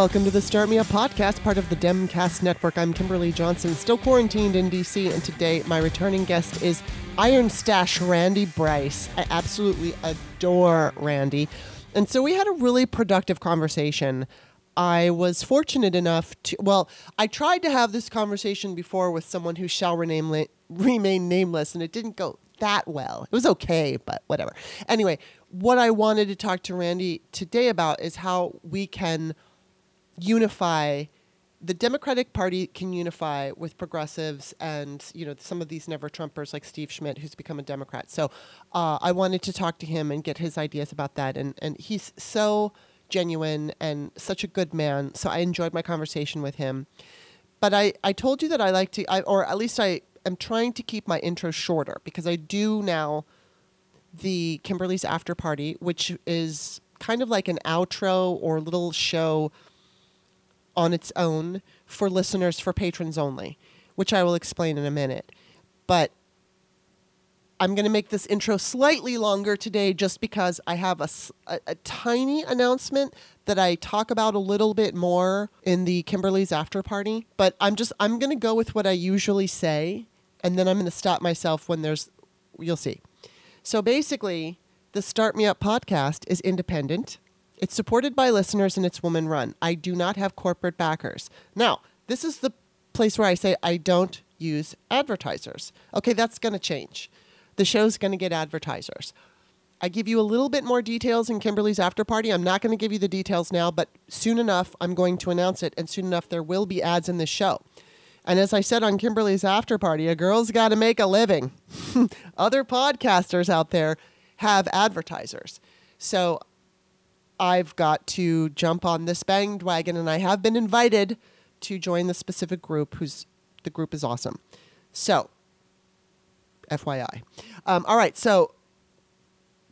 welcome to the Start Me Up podcast, part of the Demcast Network. I'm Kimberly Johnson, still quarantined in DC, and today my returning guest is IronStache Randy Bryce. I absolutely adore Randy. And so we had a really productive conversation. I was fortunate enough to, well, I tried to have this conversation before with someone who shall rename, remain nameless, and it didn't go that well. It was okay, but whatever. Anyway, what I wanted to talk to Randy today about is how we can unify the Democratic Party can unify with progressives and you know some of these never Trumpers like Steve Schmidt, who's become a Democrat. So uh, I wanted to talk to him and get his ideas about that. And and he's so genuine and such a good man. So I enjoyed my conversation with him. But I I told you that I like to, I, or at least I am trying to keep my intro shorter because I do now the Kimberly's After Party, which is kind of like an outro or little show on its own for listeners, for patrons only, which I will explain in a minute. But I'm going to make this intro slightly longer today just because I have a, a, a, tiny announcement that I talk about a little bit more in the Kimberly's after party. But I'm just, I'm going to go with what I usually say, and then I'm going to stop myself when there's, you'll see. So basically, the Start Me Up podcast is independent. It's supported by listeners and it's woman run. I do not have corporate backers. Now, this is the place where I say I don't use advertisers. Okay, that's going to change. The show's going to get advertisers. I give you a little bit more details in Kimberly's after party. I'm not going to give you the details now, but soon enough, I'm going to announce it, and soon enough, there will be ads in this show. And as I said on Kimberly's after party, a girl's got to make a living. Other podcasters out there have advertisers. So I've got to jump on this bandwagon, and I have been invited to join the specific group Who's the group is awesome. So, FYI. Um, all right, so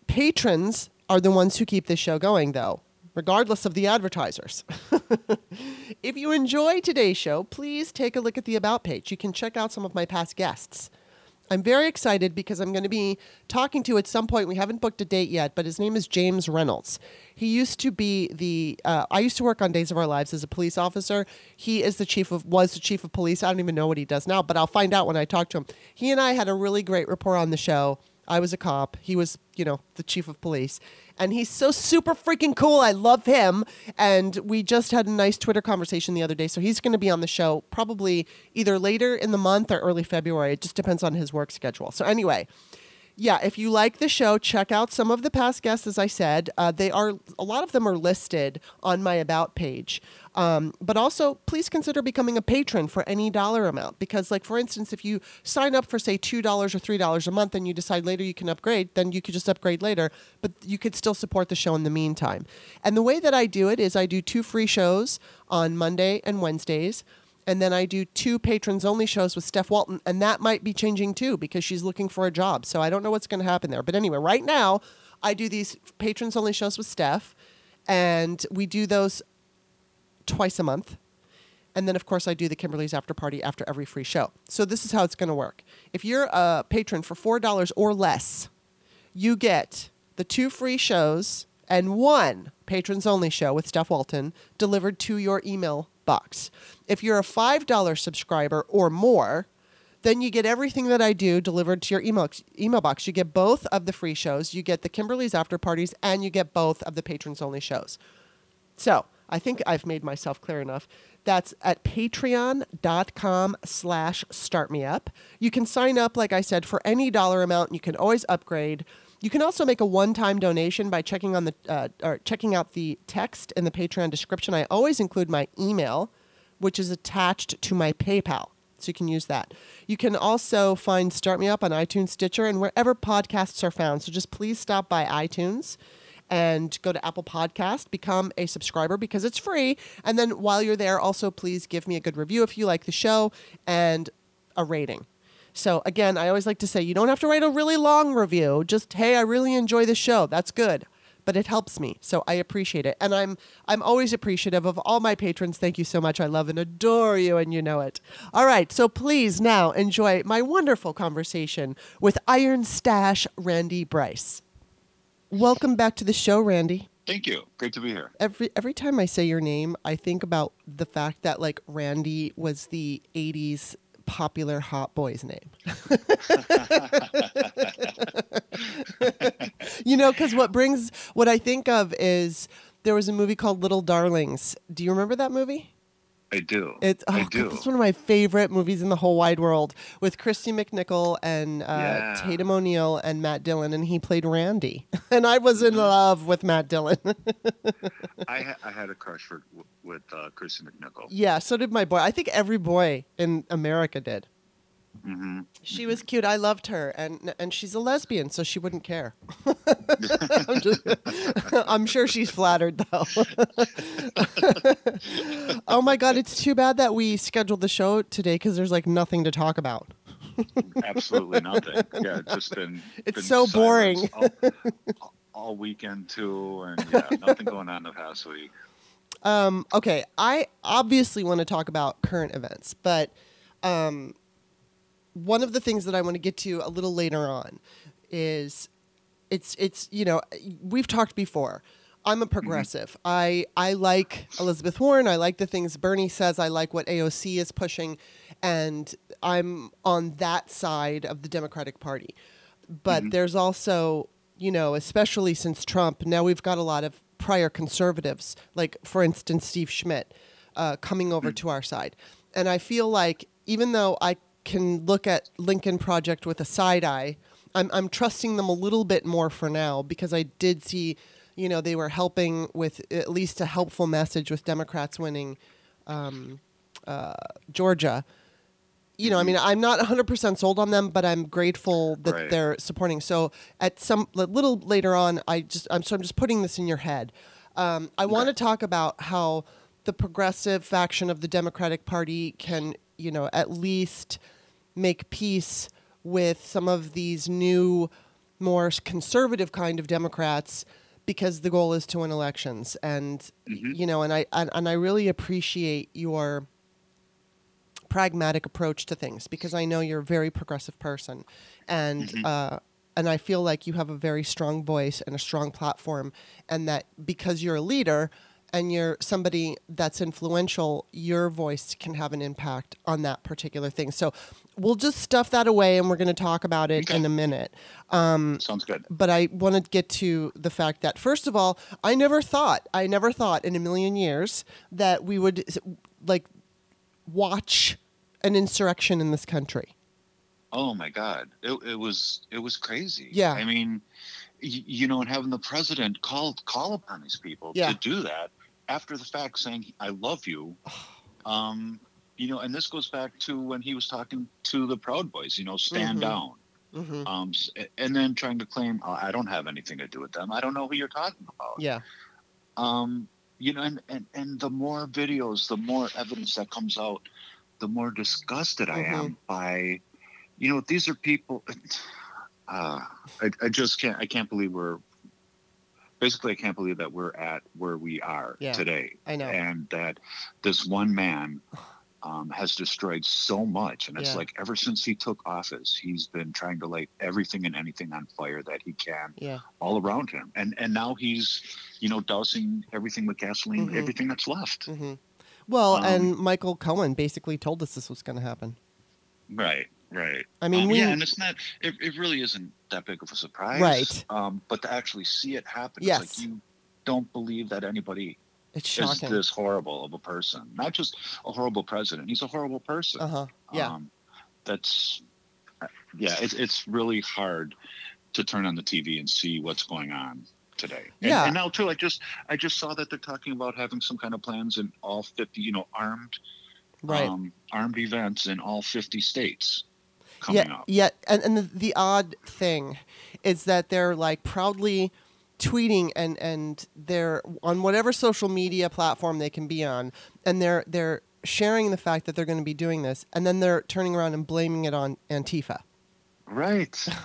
patrons are the ones who keep this show going, though, regardless of the advertisers. if you enjoy today's show, please take a look at the About page. You can check out some of my past guests. I'm very excited because I'm going to be talking to at some point. We haven't booked a date yet, but his name is James Reynolds. He used to be the. Uh, I used to work on Days of Our Lives as a police officer. He is the chief of was the chief of police. I don't even know what he does now, but I'll find out when I talk to him. He and I had a really great rapport on the show. I was a cop. He was, you know, the chief of police, and he's so super freaking cool. I love him. And we just had a nice Twitter conversation the other day. So he's going to be on the show probably either later in the month or early February. It just depends on his work schedule. So, anyway, yeah, if you like the show, check out some of the past guests. As I said, uh, they are a lot of them are listed on my about page. Um, but also, please consider becoming a patron for any dollar amount because, like for instance, if you sign up for say two dollars or three dollars a month and you decide later you can upgrade, then you could just upgrade later. But you could still support the show in the meantime. And the way that I do it is I do two free shows on Monday and Wednesdays and then I do two patrons only shows with Steph Walton, and that might be changing too because she's looking for a job. So I don't know what's going to happen there. But anyway, right now I do these patrons only shows with Steph, and we do those twice a month. And then, of course, I do the Kimberly's after party after every free show. So this is how it's going to work. If you're a patron for $4 or less, you get the two free shows and one patrons only show with Steph Walton delivered to your email box. If you're a $5 subscriber or more, then you get everything that I do delivered to your email email box. You get both of the free shows, you get the Kimberly's after parties, and you get both of the patrons only shows. So I think I've made myself clear enough. That's at patreon.com slash startmeup. You can sign up, like I said, for any dollar amount. You can always upgrade. You can also make a one-time donation by checking on the uh, or checking out the text in the Patreon description. I always include my email, which is attached to my PayPal, so you can use that. You can also find Start Me Up on iTunes, Stitcher, and wherever podcasts are found. So just please stop by iTunes and go to Apple Podcast, become a subscriber because it's free. And then while you're there, also please give me a good review if you like the show and a rating. So again, I always like to say you don't have to write a really long review. Just hey, I really enjoy the show. That's good. But it helps me. So I appreciate it. And I'm I'm always appreciative of all my patrons. Thank you so much. I love and adore you and you know it. All right, so please now enjoy my wonderful conversation with IronStache Randy Bryce. Welcome back to the show, Randy. Thank you. Great to be here. Every every time I say your name, I think about the fact that like Randy was the '80s popular hot boy's name. you know, because what brings what I think of is there was a movie called Little Darlings. Do you remember that movie? I do. It's oh, I God, do. it's one of my favorite movies in the whole wide world with Kristy McNichol and uh, Yeah. Tatum O'Neal and Matt Dillon, and he played Randy. And I was Mm-hmm. in love with Matt Dillon. I, ha- I had a crush for with uh, Kristen McNichol. yeah, so did my boy. I think every boy in America did. Hmm She was cute. I loved her, and and she's a lesbian, so she wouldn't care. I'm, just, I'm sure she's flattered though. oh my god, it's too bad that we scheduled the show today because there's like nothing to talk about. Absolutely nothing. Yeah, it's just been. It's been so boring. All, all weekend too, and yeah, nothing going on the past week. Um, okay, I obviously want to talk about current events, but um, one of the things that I want to get to a little later on is it's it's you know we've talked before. I'm a mm-hmm. progressive. I I like Elizabeth Warren. I like the things Bernie says. I like what AOC is pushing, and I'm on that side of the Democratic Party. But mm-hmm. there's also you know especially since Trump now we've got a lot of prior conservatives like for instance Steve Schmidt uh, coming over mm. to our side, and I feel like even though I can look at Lincoln Project with a side eye. I'm, I'm trusting them a little bit more for now because I did see, you know, they were helping with at least a helpful message with Democrats winning um, uh, Georgia. You know, I mean, I'm not 100% sold on them, but I'm grateful that Right. they're supporting. So at some a little later on, I just I'm so I'm just putting this in your head. Um, I want to talk about how the progressive faction of the Democratic Party can, you know, at least make peace with some of these new, more conservative kind of Democrats because the goal is to win elections. And you know, and I and, and I really appreciate your pragmatic approach to things because I know you're a very progressive person, and uh, and I feel like you have a very strong voice and a strong platform, and that because you're a leader and you're somebody that's influential, your voice can have an impact on that particular thing. So we'll just stuff that away, and we're going to talk about it Okay. in a minute um, Sounds good. but I want to get to the fact that first of all, I never thought, I never thought in a million years that we would like watch an insurrection in this country. Oh my God, it, it was it was crazy. Yeah. I mean, you know, and having the president call call upon these people Yeah. to do that after the fact, saying "I love you," um, you know, and this goes back to when he was talking to the Proud Boys. You know, stand Mhm. down. hmm Um, and then trying to claim oh, I don't have anything to do with them. I don't know who you're talking about. Yeah. um, you know, and, and, and the more videos, the more evidence that comes out, the more disgusted I am by, you know, these are people. Uh, I, I just can't. I can't believe we're. Basically, I can't believe that we're at where we are Yeah, today, I know. and that this one man um, has destroyed so much. And it's Yeah. like ever since he took office, he's been trying to light everything and anything on fire that he can Yeah. all around him. And and now he's, you know, dousing everything with gasoline, Mhm. everything that's left. hmm Well, Um, and Michael Cohen basically told us this was going to happen. Right, right. I mean, Um, we yeah, and it's not. It, it really isn't that big of a surprise, Right. Um, but to actually see it happen, Yes. it's like you don't believe that anybody it's is this horrible of a person. Not just a horrible president; he's a horrible person. Uh huh. Yeah. Um, that's yeah. It's it's really hard to turn on the TV and see what's going on today. And, Yeah. And now too, I just I just saw that they're talking about having some kind of plans in all fifty, you know, armed right. um, armed events in all fifty states coming yeah, up. Yeah, and, and the, the odd thing is that they're like proudly tweeting and and they're on whatever social media platform they can be on, and they're they're sharing the fact that they're going to be doing this, and then they're turning around and blaming it on Antifa. Right.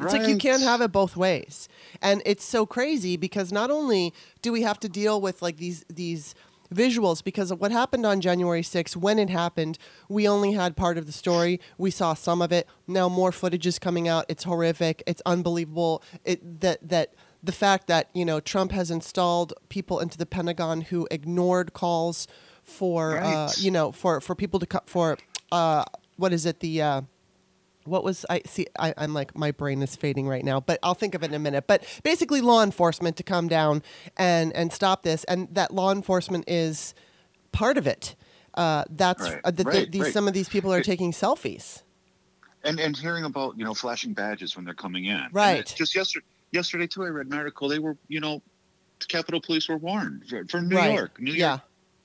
It's like you can't have it both ways. And it's so crazy because not only do we have to deal with like these these visuals because of what happened on January 6th when it happened we only had part of the story. We saw some of it. Now more footage is coming out. It's horrific. It's unbelievable. It that that the fact that you know Trump has installed people into the Pentagon who ignored calls for uh, you know for for people to co- for uh, what is it? The uh, what was I see I, I'm like my brain is fading right now, but I'll think of it in a minute. But basically law enforcement to come down and and stop this and that law enforcement is part of it. Uh, that's Right. uh, that the- Right, these right. some of these people are It- taking selfies. and and hearing about you know flashing badges when they're coming in. Right. just yesterday, yesterday too, I read an article. They were you know, the Capitol Police were warned for, for New. York. New Yeah.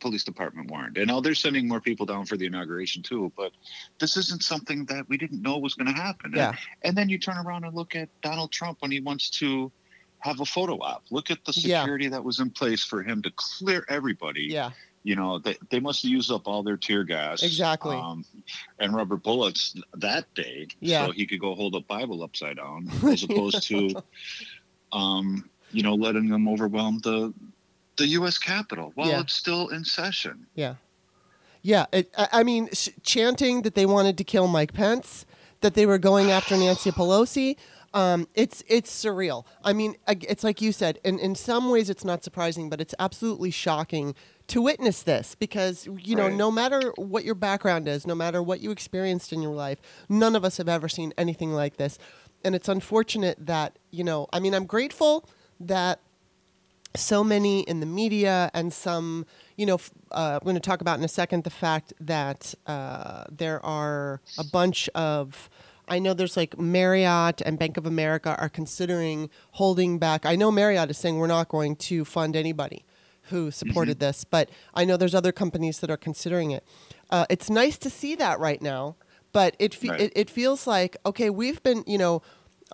Police Department warned, and now they're sending more people down for the inauguration too. But this isn't something that we didn't know was going to happen. Yeah. And, and then you turn around and look at Donald Trump when he wants to have a photo op. Look at the Yeah. security that was in place for him to clear everybody Yeah. you know they, they must have used up all their tear gas Exactly. um, and rubber bullets that day Yeah. so he could go hold a bible upside down as opposed to um, you know letting them overwhelm the the u.s capitol while Yeah. it's still in session Yeah. Yeah. It, I, mean, sh- chanting that they wanted to kill Mike Pence, that they were going after Nancy Pelosi. Um, it's it's surreal. I mean, it's like you said. In in some ways, it's not surprising, but it's absolutely shocking to witness this because you know, Right. no matter what your background is, no matter what you experienced in your life, none of us have ever seen anything like this, and it's unfortunate that you know. I mean, I'm grateful that so many in the media and some, you know, uh, I'm going to talk about in a second the fact that uh, there are a bunch of, I know there's like Marriott and Bank of America are considering holding back. I know Marriott is saying we're not going to fund anybody who supported this, but I know there's other companies that are considering it. Uh, it's nice to see that right now, but it, fe- Right. it it feels like okay, we've been, you know,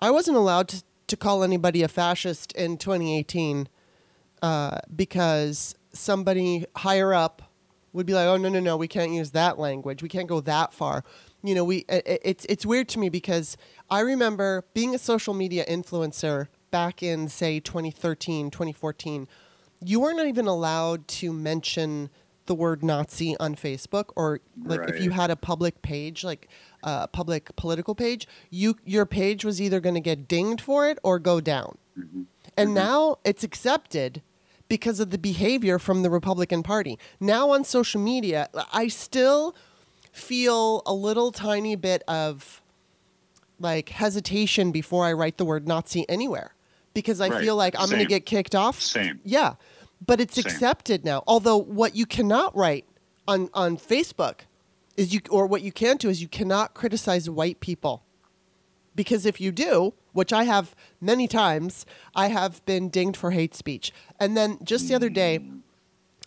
I wasn't allowed to to call anybody a fascist in 2018 uh, because somebody higher up would be like, "Oh no, no, no, we can't use that language. We can't go that far." You know, we i- i- it's it's weird to me because I remember being a social media influencer back in say 2013, 2014. You weren't even allowed to mention the word Nazi on Facebook or like if you had a public page like a public political page, you your page was either going to get dinged for it or go down. And now it's accepted because of the behavior from the Republican Party. Now on social media, I still feel a little tiny bit of like hesitation before I write the word Nazi anywhere because I Right. feel like I'm going to get kicked off. Same. Yeah. But it's Same. accepted now. Although what you cannot write on on Facebook is you or what you can't do is you cannot criticize white people. Because if you do, which I have many times, I have been dinged for hate speech. And then just the other day,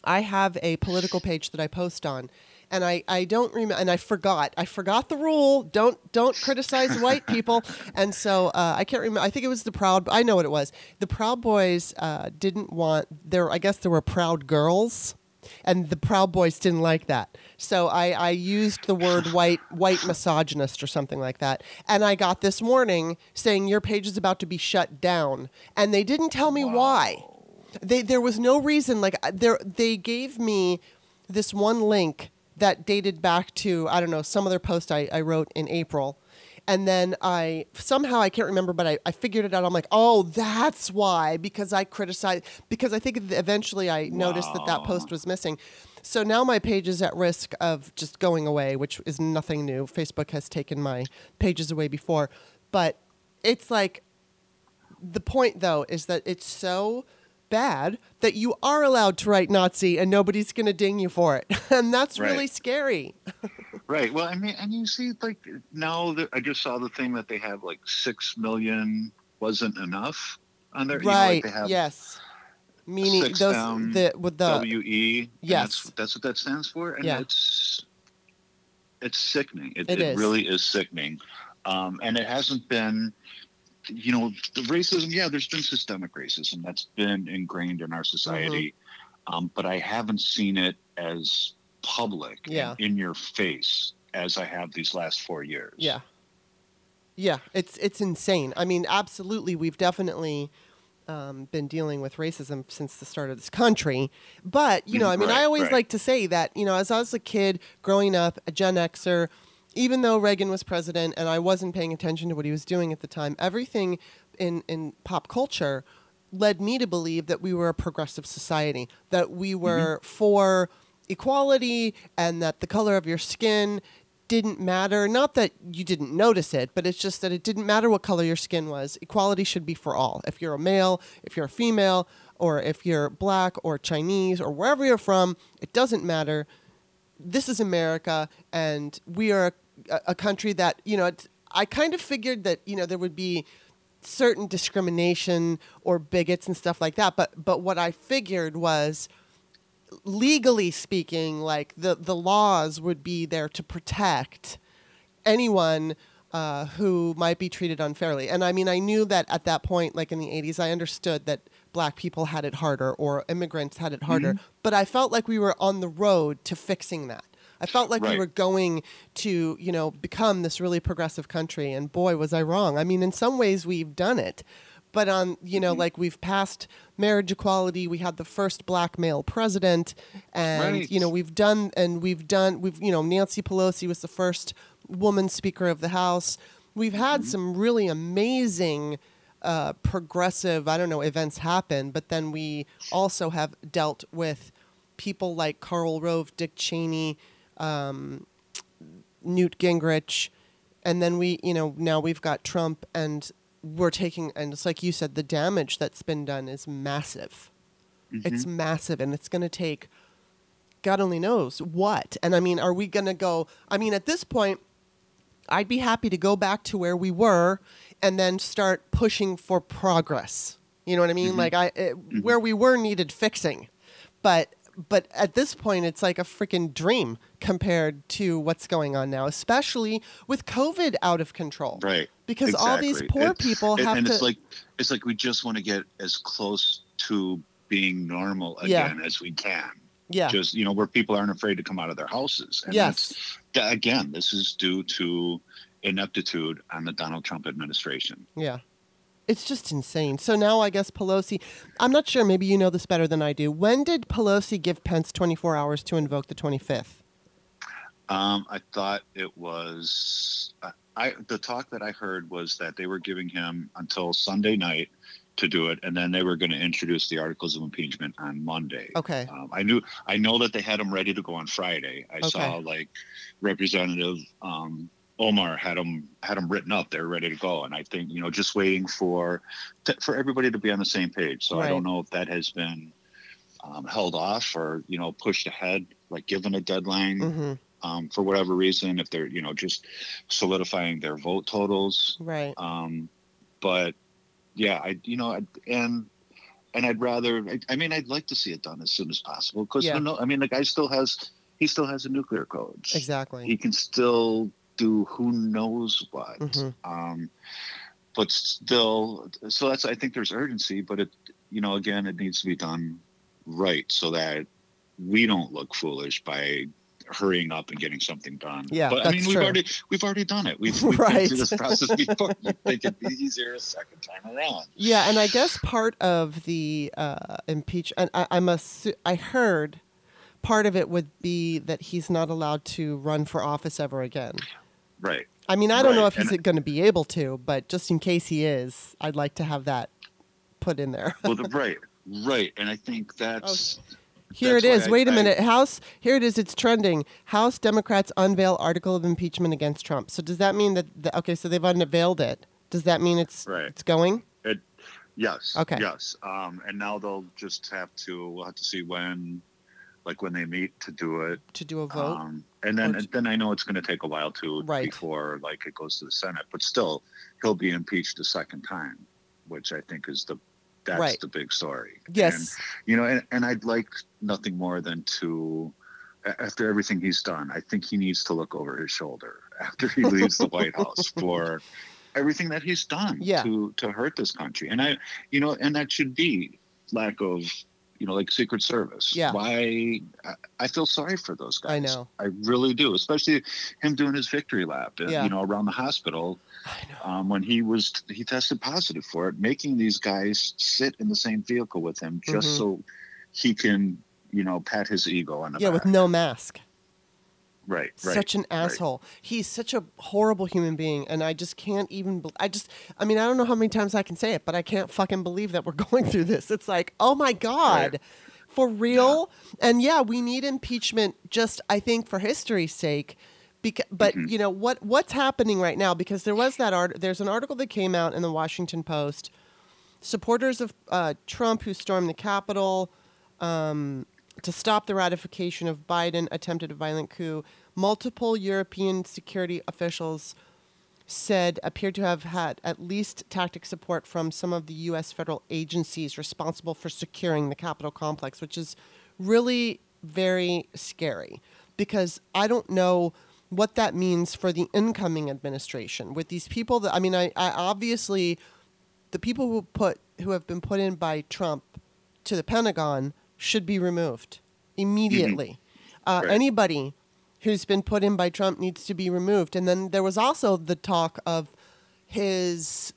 I have a political page that I post on, and I, I don't remember, and I forgot. I forgot the rule. Don't don't criticize white people. And so uh, I can't remember. I think it was the Proud. I know what it was. The Proud Boys uh, didn't want there. I guess there were Proud Girls. And the Proud Boys didn't like that, so I, I used the word white white misogynist or something like that. And I got this warning saying your page is about to be shut down, and they didn't tell me why. They there was no reason like uh, there they gave me this one link that dated back to I don't know some other post I, I wrote in April and then I somehow I can't remember but I, I figured it out I'm like oh that's why because I criticized because I think eventually I noticed that that post was missing so now my page is at risk of just going away which is nothing new Facebook has taken my pages away before but it's like the point though is that it's so bad that you are allowed to write Nazi and nobody's going to ding you for it. and that's Right. really scary. right well i mean and you see like now that i just saw the thing that they have like six million wasn't enough on their you know, like right. they have yes. Meaning six those down the with the WE. Yes. That's, that's what that stands for. And Yeah. it's it's sickening. It, It really is sickening. Um, and it hasn't been, you know, the racism. Yeah, there's been systemic racism that's been ingrained in our society, Mm-hmm. um, but I haven't seen it as public Yeah. in your face as I have these last four years. Yeah. Yeah, it's it's insane. I mean, absolutely, we've definitely um, been dealing with racism since the start of this country. But you know, I mean, I always right. like to say that you know, as I was a kid growing up, a Gen Xer, even though Reagan was president and I wasn't paying attention to what he was doing at the time, everything in in pop culture led me to believe that we were a progressive society, that we were for equality, and that the color of your skin didn't matter. Not that you didn't notice it, but it's just that it didn't matter what color your skin was. Equality should be for all. If you're a male, if you're a female, or if you're black or Chinese or wherever you're from, it doesn't matter. This is America, and we are a, a country that, you know, I kind of figured that, you know, there would be certain discrimination or bigots and stuff like that. But but what I figured was legally speaking, like the, the laws would be there to protect anyone uh, who might be treated unfairly. And I mean, I knew that at that point, like in the 80s, I understood that black people had it harder or immigrants had it harder. But I felt like we were on the road to fixing that. I felt like we were going to, you know, become this really progressive country. And boy, was I wrong. I mean, in some ways, we've done it. But on, you know, like we've passed marriage equality. We had the first black male president, and Right. you know we've done, and we've done, we've you know Nancy Pelosi was the first woman Speaker of the House. We've had some really amazing uh, progressive, I don't know, events happen, but then we also have dealt with people like Karl Rove, Dick Cheney, um, Newt Gingrich, and then we, you know, now we've got Trump, and we're taking, and it's like you said, the damage that's been done is massive. Mm-hmm. It's massive, and it's going to take, God only knows what. And I mean, are we going to go? I mean, at this point, I'd be happy to go back to where we were and then start pushing for progress. You know what I mean? Mm-hmm. Like I, it, where we were needed fixing, but but at this point, it's like a freaking dream compared to what's going on now, especially with COVID out of control. Right. Because all these poor people and, have and to. it's like it's like we just want to get as close to being normal Yeah. again as we can. yeah. Just you know, where people aren't afraid to come out of their houses. And yes. again, this is due to ineptitude on the Donald Trump administration. Yeah. It's just insane. So now I guess Pelosi, I'm not sure, maybe you know this better than I do. When did Pelosi give Pence 24 hours to invoke the 25th? Um, I thought it was I, I the talk that I heard was that they were giving him until Sunday night to do it, and then they were going to introduce the articles of impeachment on Monday. Okay. Um, I knew I know that they had them ready to go on Friday. I Okay. saw like Representative um, Omar had them had them written up. They're ready to go, and I think you know just waiting for t- for everybody to be on the same page. So I don't know if that has been um, held off or you know pushed ahead, like given a deadline hmm um, for whatever reason. If they're you know just solidifying their vote totals, Right. um, but yeah, I you know I, and and I'd rather. I, I mean, I'd like to see it done as soon as possible because Yeah. no, I mean the guy still has he still has a nuclear code. Exactly. He can still do who knows what. Mhm. Um, but still, so that's I think there's urgency, but it you know again it needs to be done right so that we don't look foolish by hurrying up and getting something done. Yeah, but I mean we've true. already we've already done it. We've, we've been Right. through this process before. You think it'd be easier a second time around? Yeah, and I guess part of the uh, impeach, and I, I'm assu- I heard part of it would be that he's not allowed to run for office ever again. Right. I mean, I don't know if he's and- going to be able to, but just in case he is, I'd like to have that put in there. Well, the, right. Right. And I think that's Here it is. I- Wait a I- minute. House, here it is. It's trending. House Democrats unveil article of impeachment against Trump. So does that mean that, the, okay, so they've unveiled it. Does that mean it's Right. it's going? yes. Okay. Yes. Um, and now they'll just have to. We'll have to see when, like when they meet to do it. to do a vote? Um, and then j- then I know it's going to take a while too Right. before like it goes to the Senate. But still, he'll be impeached a second time, which I think is the that's Right. the big story. And, yes. you know, and, and I'd like nothing more than to. After everything he's done, I think he needs to look over his shoulder after he leaves the White House for everything that he's done Yeah. to to hurt this country. And I, you know, and that should be lack of, you know, like Secret Service. Yeah. Why? I, I feel sorry for those guys. I know. I really do, especially him doing his victory lap, Yeah. you know, around the hospital I know. um, when he was he tested positive for it, making these guys sit in the same vehicle with him just Mhm. so he can, you know, pat his ego on the Yeah, back. with no mask. Right. Right. such an right. asshole. He's such a horrible human being, and I just can't even. I just, I mean, I don't know how many times I can say it, but I can't fucking believe that we're going through this. It's like, oh my god, Right. for real. And yeah, we need impeachment. Just, I think, for history's sake. Because, but Mhm. you know what? What's happening right now? Because there was that art. There's an article that came out in the Washington Post. Supporters of uh, Trump who stormed the Capitol um, to stop the ratification of Biden attempted a violent coup. Multiple European security officials said appeared to have had at least tactic support from some of the U.S. federal agencies responsible for securing the Capitol complex, which is really very scary because I don't know what that means for the incoming administration with these people that I mean I, I obviously the people who put who have been put in by Trump to the Pentagon should be removed immediately. Uh, Right. Anybody who's been put in by Trump needs to be removed. And then there was also the talk of his,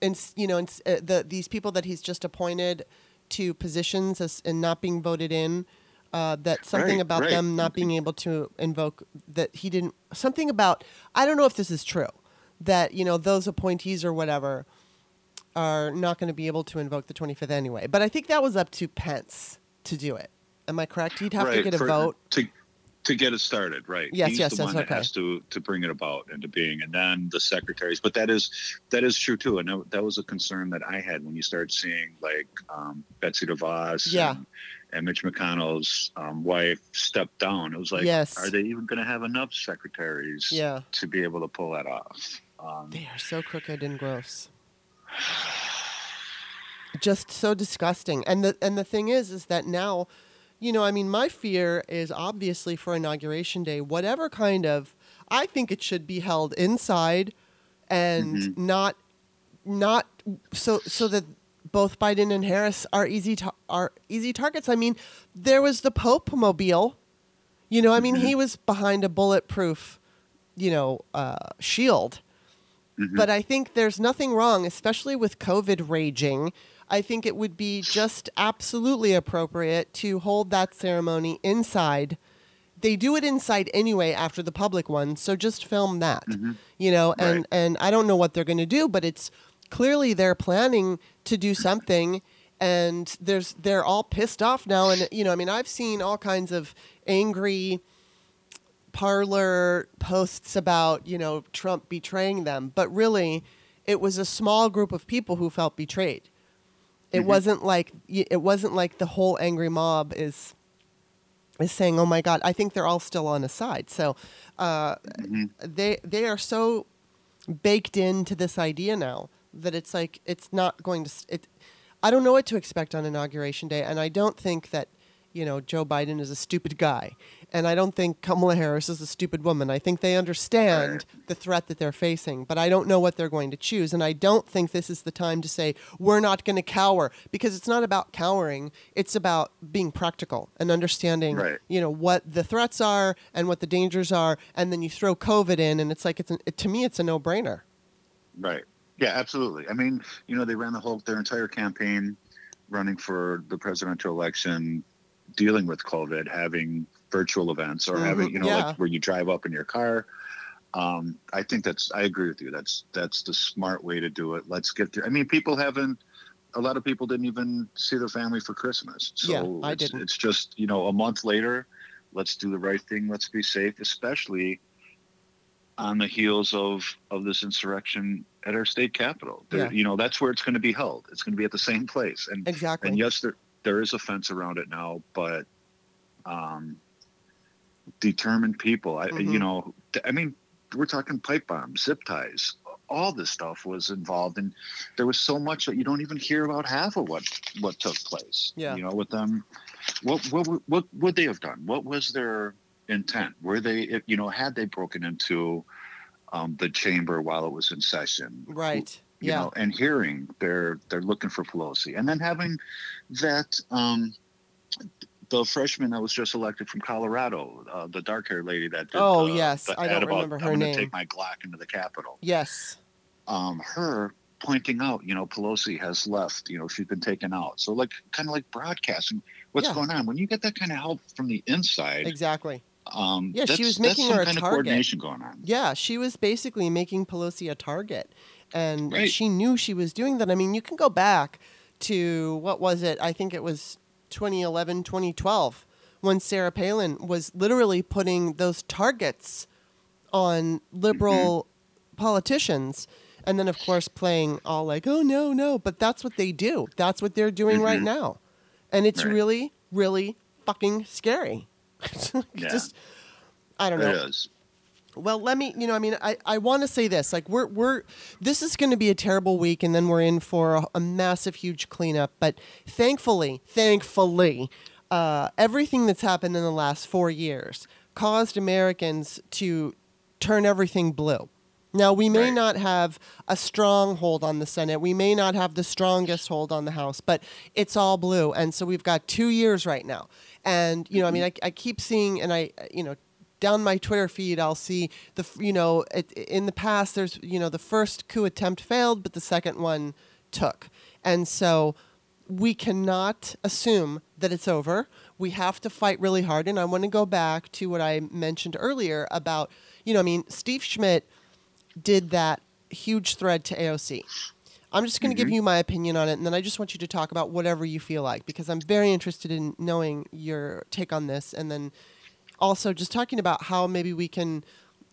and you know, ins- uh, the these people that he's just appointed to positions as, and not being voted in. Uh, that something Right, about right. them not being able to invoke that he didn't something about I don't know if this is true that you know those appointees or whatever are not going to be able to invoke the 25th anyway. But I think that was up to Pence to do it. Am I correct? He'd have to get a for- vote. to to get it started. Right. Yes, He's yes, the yes, one that has to to bring it about into being, and then the secretaries. But that is that is true too, and that, that was a concern that I had when you started seeing like um, Betsy DeVos. Yeah. And, and Mitch McConnell's um, wife stepped down. It was like, Yes. are they even going to have enough secretaries Yeah. to be able to pull that off? Um, They are so crooked and gross. Just so disgusting. And the and the thing is is that now, you know, I mean my fear is obviously for inauguration day, whatever kind of I think it should be held inside and Mhm. not not so so that both Biden and Harris are easy to, are easy targets. I mean, there was the Pope mobile. You know, I mean, he was behind a bulletproof, you know, uh, shield. Mhm. But I think there's nothing wrong, especially with COVID raging. I think it would be just absolutely appropriate to hold that ceremony inside. They do it inside anyway after the public one, so just film that. Mhm. You know, and Right. and I don't know what they're going to do, but it's clearly they're planning to do something and there's they're all pissed off now and you know, I mean, I've seen all kinds of angry Parler posts about you know Trump betraying them, but really, it was a small group of people who felt betrayed. It Mhm. wasn't like it wasn't like the whole angry mob is is saying, "Oh my God!" I think they're all still on his side. So uh, Mhm. they they are so baked into this idea now that it's like it's not going to. It, I don't know what to expect on inauguration day, and I don't think that you know Joe Biden is a stupid guy, and I don't think Kamala Harris is a stupid woman. I think they understand the threat that they're facing, but I don't know what they're going to choose, and I don't think this is the time to say we're not going to cower because it's not about cowering. It's about being practical and understanding, Right. you know, what the threats are and what the dangers are, and then you throw COVID in, and it's like it's an, it, to me it's a no brainer. Right. Yeah, absolutely. I mean, you know, they ran the whole their entire campaign running for the presidential election, dealing with COVID, having virtual events or having, Mhm, you know, yeah. like where you drive up in your car. Um, I think that's I agree with you. That's that's the smart way to do it. Let's get through. I mean, people haven't a lot of people didn't even see their family for Christmas. So Yeah, I it's, didn't. it's just, you know, a month later, let's do the right thing. Let's be safe, especially on the heels of of this insurrection at our state capitol. There, Yeah. You know, that's where it's going to be held. It's going to be at the same place. And Exactly. and yes, there there is a fence around it now, but um, determined people. I Mhm. you know, I mean, we're talking pipe bombs, zip ties. All this stuff was involved, and there was so much that you don't even hear about half of what what took place. Yeah. you know, with them, what what what what would they have done? What was their intent? Were they, you know, had they broken into um, the chamber while it was in session? right. You Yeah. know, and hearing they're they're looking for Pelosi, and then having that um, the freshman that was just elected from Colorado, uh, the dark haired lady that did Oh, the- yes. the I don't about, remember her I'm name." take my Glock into the Capitol. yes. Um, her pointing out, you know, Pelosi has left. You know, she's been taken out. So like, kind of like broadcasting what's Yeah. going on. When you get that kind of help from the inside, Exactly. Um, Yeah, she was making her a of target. coordination going on. Yeah, she was basically making Pelosi a target. And Right. she knew she was doing that. I mean, you can go back to what was it? I think it was 2011, 2012, when Sarah Palin was literally putting those targets on liberal politicians. And then, of course, playing all like, oh, no, no. But that's what they do. That's what they're doing right Mhm. now. And it's Right. really, really fucking scary. Yeah. Just, I don't It know. is. Well, let me, you know, I mean, I, I want to say this. Like, we're, we're, this is going to be a terrible week, and then we're in for a, a massive, huge cleanup. But thankfully, thankfully, uh, everything that's happened in the last four years caused Americans to turn everything blue. Now, we may Right. not have a strong hold on the Senate. We may not have the strongest hold on the House, but it's all blue. And so we've got two years right now. And, you know, I mean, I, I keep seeing, and I, you know, down my Twitter feed, I'll see the, you know, it, in the past, there's, you know, the first coup attempt failed, but the second one took. And so we cannot assume that it's over. We have to fight really hard. And I want to go back to what I mentioned earlier about, you know, I mean, Steve Schmidt did that huge thread to AOC. I'm just going to give Mhm. you my opinion on it, and then I just want you to talk about whatever you feel like because I'm very interested in knowing your take on this, and then also just talking about how maybe we can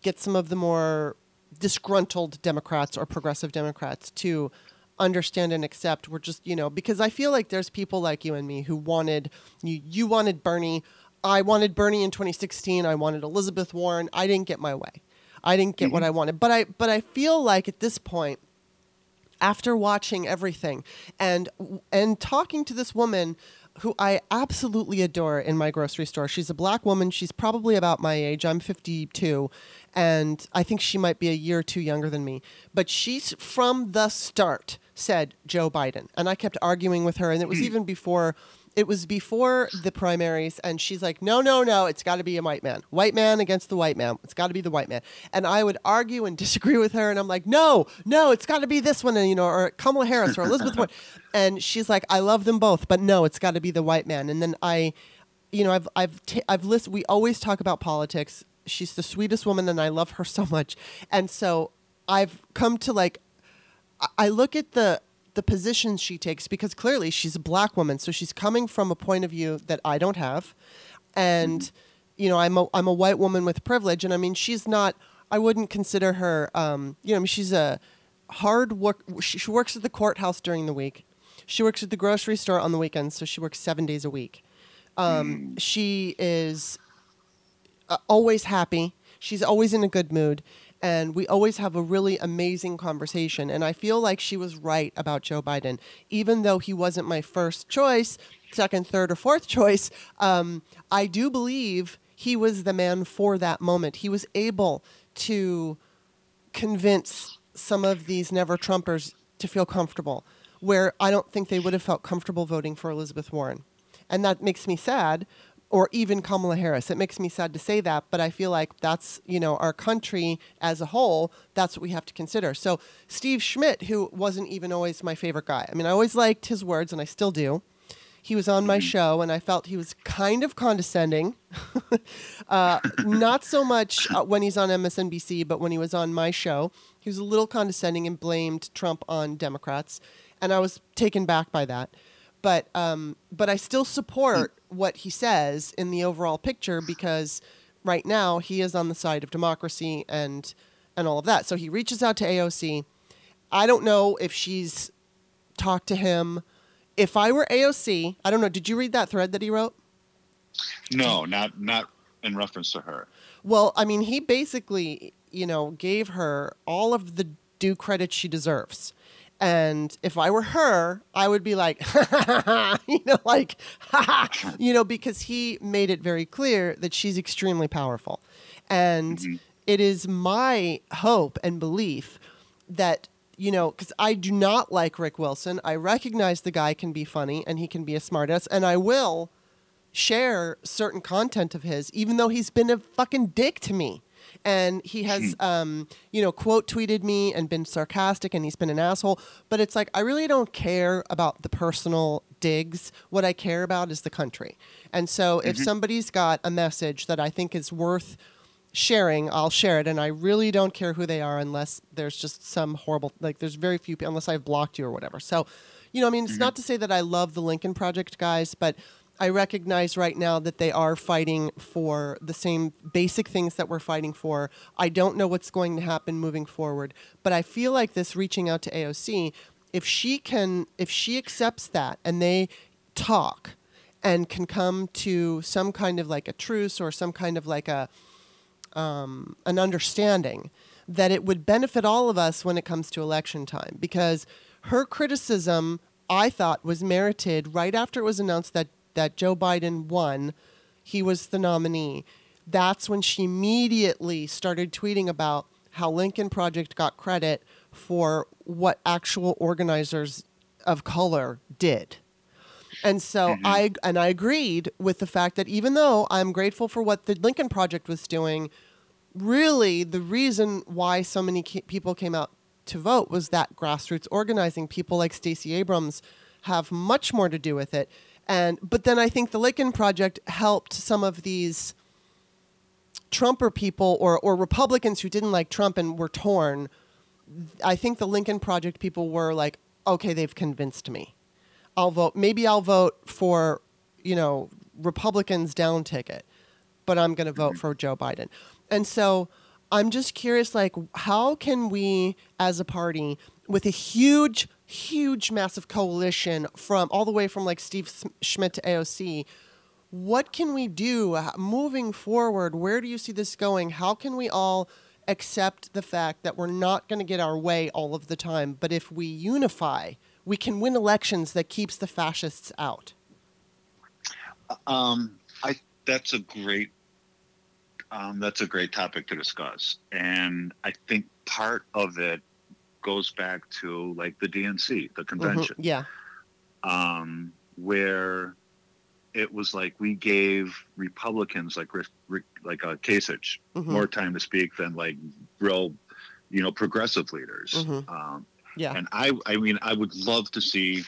get some of the more disgruntled Democrats or progressive Democrats to understand and accept. We're just you know because I feel like there's people like you and me who wanted you you wanted Bernie. I wanted Bernie in 2016 I wanted Elizabeth Warren. I didn't get my way. I didn't get what mm-hmm. I wanted. But I but I feel like at this point after watching everything and and talking to this woman who I absolutely adore in my grocery store. She's a black woman. She's probably about my age. I'm 52 and I think she might be a year or two younger than me. But she's from the start said Joe Biden. And I kept arguing with her and it was hmm. even before it was before the primaries and she's like no no no it's got to be a white man. White man against the white man. It's got to be the white man. And i would argue and disagree with her and i'm like no no it's got to be this one and you know or kamala harris or elizabeth warren. And she's like i love them both but no it's got to be the white man. And then i you know i've i've t- i've listened we always talk about politics. She's the sweetest woman and i love her so much. And so i've come to like I- I look at the the positions she takes because clearly she's a black woman, so she's coming from a point of view that I don't have, and you know I'm a I'm a white woman with privilege, and I mean she's not. I wouldn't consider her. Um, you know, I mean, she's a hard work. She, she works at the courthouse during the week. She works at the grocery store on the weekends, so she works seven days a week. Um, She is uh, always happy. She's always in a good mood. And we always have a really amazing conversation. And I feel like she was right about Joe Biden. Even though he wasn't my first choice, second, third, or fourth choice, um, I do believe he was the man for that moment. He was able to convince some of these never Trumpers to feel comfortable, where I don't think they would have felt comfortable voting for Elizabeth Warren. And that makes me sad, or even Kamala Harris. It makes me sad to say that, but I feel like that's, you know, our country as a whole, that's what we have to consider. So, Steve Schmidt, who wasn't even always my favorite guy, I mean, I always liked his words, and I still do. He was on my show, and I felt he was kind of condescending. uh, not so much uh, when he's on MSNBC, but when he was on my show, he was a little condescending and blamed Trump on Democrats, and I was taken back by that. But um, but I still support what he says in the overall picture because right now he is on the side of democracy and and all of that. So he reaches out to AOC. I don't know if she's talked to him. If I were AOC, I don't know. Did you read that thread that he wrote? No, not not in reference to her. Well, I mean, he basically, you know, gave her all of the due credit she deserves. And if I were her, I would be like, you know, like, you know, because he made it very clear that she's extremely powerful. And mm-hmm. it is my hope and belief that, you know, because I do not like Rick Wilson. I recognize the guy can be funny and he can be a smartass, and I will share certain content of his, even though he's been a fucking dick to me. And he has um, you know quote tweeted me and been sarcastic and he's been an asshole. But it's like i really don't care about the personal digs. What i care about is the country. And so if somebody's got a message that i think is worth sharing i'll share it. And i really don't care who they are unless there's just some horrible like there's very few people unless i've blocked you or whatever. So you know i mean it's not to say that i love the lincoln project guys but I recognize right now that they are fighting for the same basic things that we're fighting for. I don't know what's going to happen moving forward, but I feel like this reaching out to AOC, if she can, if she accepts that and they talk and can come to some kind of like a truce or some kind of like a um, an understanding that it would benefit all of us when it comes to election time because her criticism I thought was merited right after it was announced that that Joe Biden won he was the nominee that's when she immediately started tweeting about how Lincoln Project got credit for what actual organizers of color did. And so mm-hmm. I and I agreed with the fact that even though I'm grateful for what the Lincoln Project was doing, really the reason why so many ca- people came out to vote was that grassroots organizing. People like Stacey Abrams have much more to do with it. And but then I think the Lincoln Project helped some of these Trumper people or or Republicans who didn't like Trump and were torn. I think the Lincoln Project people were like, okay, they've convinced me. I'll vote. Maybe I'll vote for, you know, Republicans down ticket, but I'm going to vote mm-hmm. for Joe Biden. And so I'm just curious, like, how can we as a party with a huge, huge, massive coalition from all the way from like Steve Schmidt to AOC, what can we do moving forward? Where do you see this going? How can we all accept the fact that we're not going to get our way all of the time, but if we unify, we can win elections that keeps the fascists out? Um, I that's a great um, that's a great topic to discuss, and I think part of it goes back to like the DNC, the Mhm. convention, Yeah. um, where it was like we gave Republicans like Rick, Rick, like uh, Kasich Mhm. more time to speak than like real, you know, progressive leaders. Mhm. Um, Yeah. and I, I mean, I would love to see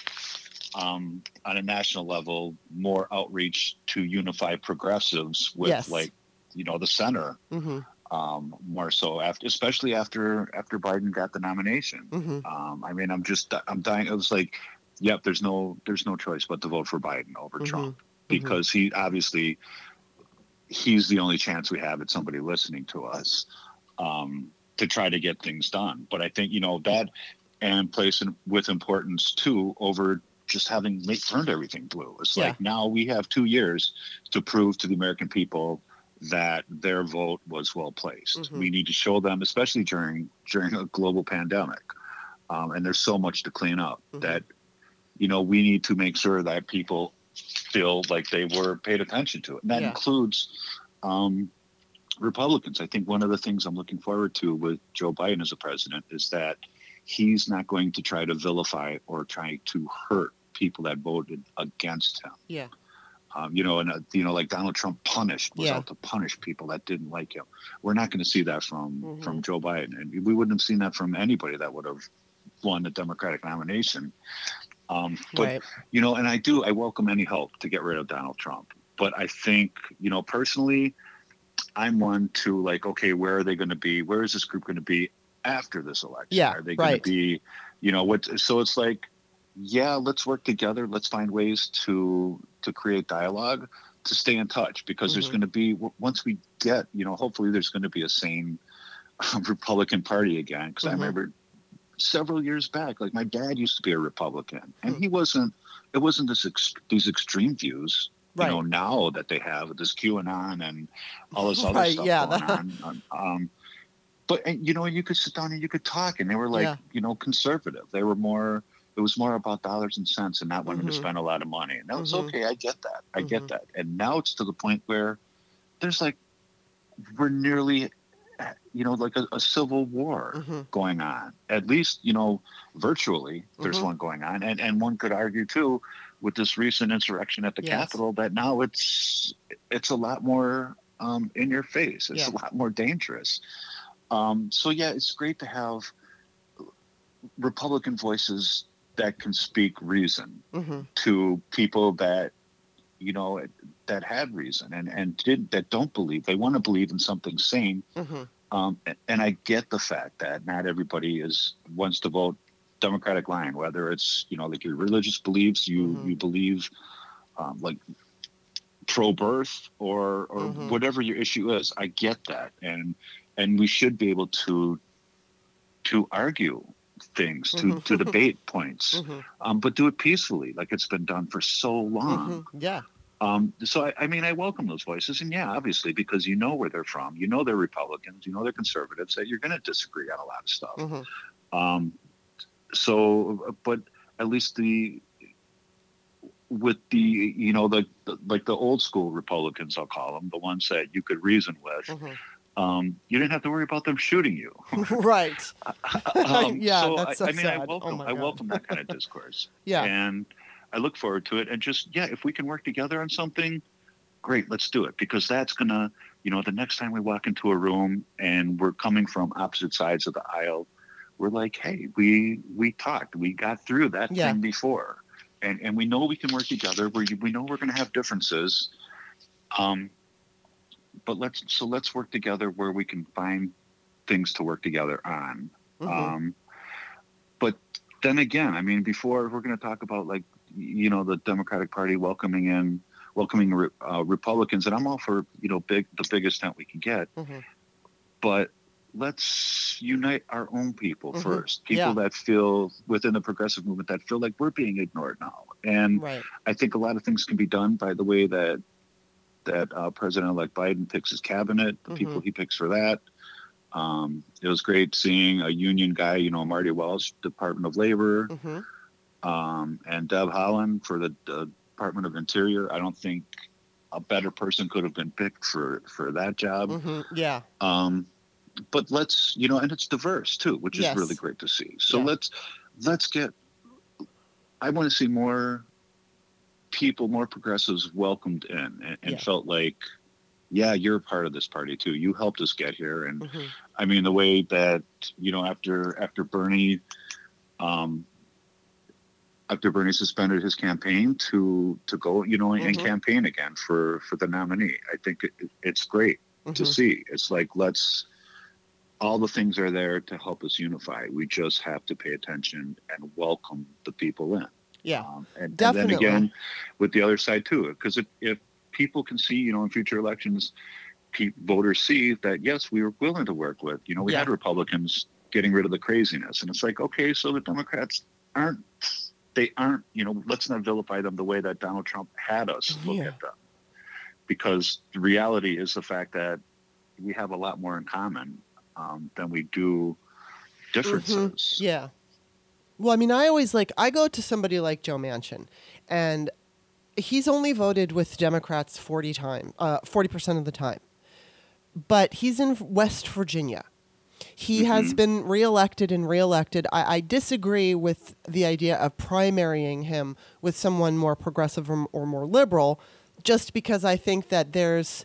um, on a national level more outreach to unify progressives with Yes. like, you know, the center hmm um, more so after, especially after after Biden got the nomination. hmm Um, I mean, I'm just I'm dying. It was like, yep, there's no there's no choice but to vote for Biden over Mhm. Trump because he obviously he's the only chance we have at somebody listening to us um, to try to get things done. But I think you know that and place in, with importance too over just having turned everything blue. It's Yeah. like now we have two years to prove to the American people that their vote was well placed. Mhm. We need to show them, especially during during a global pandemic, um, and there's so much to clean up Mhm. that you know we need to make sure that people feel like they were paid attention to it, and that Yeah. includes um, Republicans. I think one of the things I'm looking forward to with Joe Biden as a president is that he's not going to try to vilify or try to hurt people that voted against him. Yeah. Um, you know, and uh, you know, like Donald Trump punished was Yeah. out to punish people that didn't like him. We're not going to see that from Mhm. from Joe Biden, and we wouldn't have seen that from anybody that would have won the Democratic nomination. Um, but right. you know, and I do, I welcome any help to get rid of Donald Trump. But I think, you know, personally, I'm one to like, okay, where are they going to be? Where is this group going to be after this election? Yeah, Are they going right. to be, you know, what? So it's like, yeah, let's work together. Let's find ways to to create dialogue, to stay in touch, because there's Mhm. going to be once we get, you know, hopefully there's going to be a sane Republican Party again. Because I Mhm. remember several years back, like my dad used to be a Republican, and Hmm. he wasn't. It wasn't this ex- these extreme views, Right. you know, now that they have with this QAnon and all this other Right, stuff yeah, going that- on. Um, Um, but and, you know, you could sit down and you could talk, and they were like, Yeah. you know, conservative. They were more. It was more about dollars and cents and not wanting Mhm. to spend a lot of money. And that was Mhm. okay. I get that. I Mhm. get that. And now it's to the point where there's like we're nearly, you know, like a, a civil war hmm going on. At least, you know, virtually, there's Mhm. one going on, and and one could argue too, with this recent insurrection at the Yes. Capitol, that now it's it's a lot more um, in your face. It's Yeah. a lot more dangerous. Um, so yeah, it's great to have Republican voices that can speak reason hmm to people that you know that had reason and and did that don't believe they want to believe in something sane hmm um, and I get the fact that not everybody is wants to vote Democratic line, whether it's you know like your religious beliefs, you Mhm. you believe um, like pro birth or or Mhm. whatever your issue is. I get that, and and we should be able to to argue things to Mhm. to debate points, hmm um, but do it peacefully, like it's been done for so long. hmm Yeah. Um, so I, I mean, I welcome those voices, and yeah, obviously, because you know where they're from, you know they're Republicans, you know they're conservatives, that you're going to disagree on a lot of stuff. hmm Um, so, but at least the with the you know the, the like the old school Republicans, I'll call them, the ones that you could reason with, hmm um, you didn't have to worry about them shooting you. right. Um, Yeah, so that's I, so I mean, I sad. Oh welcome my I welcome that kind of discourse. Yeah. And I look forward to it. And just, yeah, if we can work together on something, great, let's do it. Because that's going to, you know, the next time we walk into a room and we're coming from opposite sides of the aisle, we're like, hey, we we talked, we got through that Yeah. thing before. And, and we know we can work together. We, we know we're going to have differences. Um, but let's so let's work together where we can find things to work together on. Mhm. Um, but then again, I mean, before we're going to talk about like you know the Democratic Party welcoming in welcoming re- uh, Republicans, and I'm all for you know big the biggest tent we can get, Mhm. but let's unite our own people Mhm. first. People Yeah. that feel within the progressive movement that feel like we're being ignored now, and Right. I think a lot of things can be done by the way that that uh, President-elect Biden picks his cabinet, the people Mhm. he picks for that. Um, it was great seeing a union guy, you know, Marty Walsh, Department of Labor, hmm um, and Deb Haaland for the, the Department of Interior. I don't think a better person could have been picked for for that job. hmm Yeah. Um, but let's, you know, and it's diverse too, which is Yes. really great to see. So Yeah. let's let's get. I want to see more people, more progressives welcomed in and, and Yeah. felt like, yeah, you're part of this party too. You helped us get here, and hmm I mean the way that you know after after Bernie, um, after Bernie suspended his campaign to to go, you know, and Mhm. campaign again for for the nominee. I think it, it's great to hmm see. It's like let's all the things are there to help us unify. We just have to pay attention and welcome the people in. Yeah. Um, and, Definitely. and then again, with the other side too, because if, if people can see, you know, in future elections, pe- voters see that yes, we were willing to work with. You know, we Yeah. had Republicans getting rid of the craziness, and it's like, okay, so the Democrats aren't. They aren't. You know, let's not vilify them the way that Donald Trump had us look Yeah. at them, because the reality is the fact that we have a lot more in common um, than we do differences. Yeah. Well, I mean, I always like I go to somebody like Joe Manchin, and he's only voted with Democrats forty times, forty percent of the time, but he's in West Virginia. He has Mhm. been reelected and reelected. I, I disagree with the idea of primarying him with someone more progressive or, or more liberal, just because I think that there's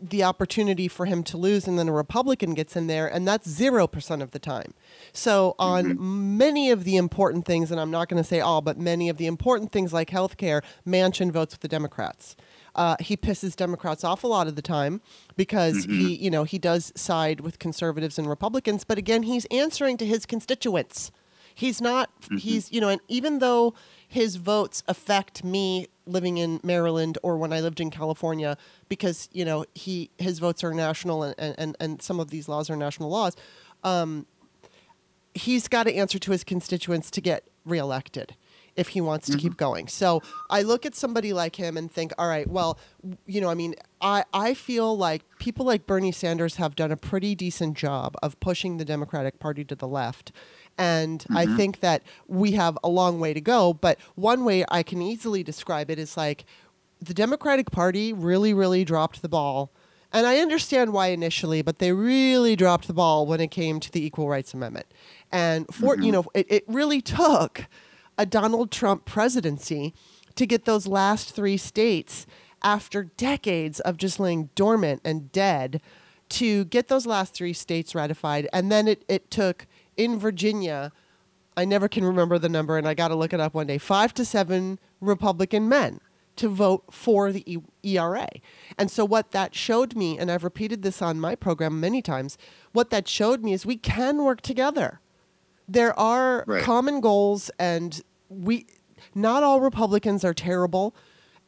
the opportunity for him to lose and then a Republican gets in there, and that's 0% of the time. So, on mm-hmm. many of the important things, and I'm not going to say all, but many of the important things like healthcare, Manchin votes with the Democrats. Uh, he pisses Democrats off a lot of the time because he, mm-hmm. you know, he does side with conservatives and Republicans, but again, he's answering to his constituents. He's not, mm-hmm. he's, you know, and even though his votes affect me living in Maryland or when I lived in California, because, you know, he, his votes are national and, and, and some of these laws are national laws, um, he's got to answer to his constituents to get reelected if he wants to keep going. So I look at somebody like him and think, all right, well, you know, I mean, I, I feel like people like Bernie Sanders have done a pretty decent job of pushing the Democratic Party to the left. And I mm-hmm. think that we have a long way to go. But one way I can easily describe it is like the Democratic Party really, really dropped the ball. And I understand why initially, but they really dropped the ball when it came to the Equal Rights Amendment. And for you mm-hmm. know, it, it really took a Donald Trump presidency to get those last three states after decades of just laying dormant and dead to get those last three states ratified. And then it, it took in Virginia, I never can remember the number, and I got to look it up one day, five to seven Republican men to vote for the e- ERA. And so, what that showed me, and I've repeated this on my program many times, what that showed me is we can work together. There are Right. common goals, and we, not all Republicans are terrible.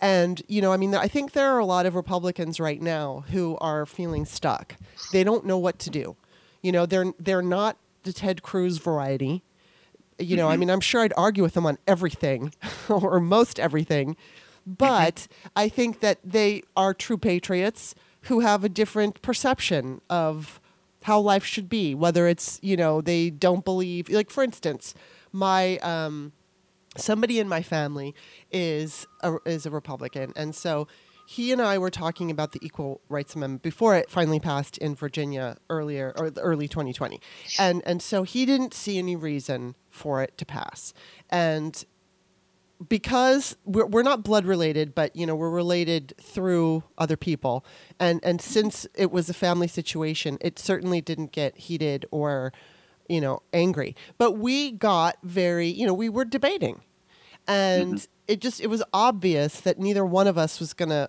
And, you know, I mean, I think there are a lot of Republicans right now who are feeling stuck. They don't know what to do. You know, they're, they're not the Ted Cruz variety. You know, I mean, I'm sure I'd argue with them on everything or most everything. But I think that they are true patriots who have a different perception of how life should be, whether it's, you know, they don't believe, like, for instance, my, um, somebody in my family is a, is a Republican, and so he and I were talking about the Equal Rights Amendment before it finally passed in Virginia earlier or early 2020, and and so he didn't see any reason for it to pass, and because we're, we're not blood related, but you know we're related through other people, and and since it was a family situation, it certainly didn't get heated or, you know, angry. But we got very, you know, we were debating, and mm-hmm. it just it was obvious that neither one of us was gonna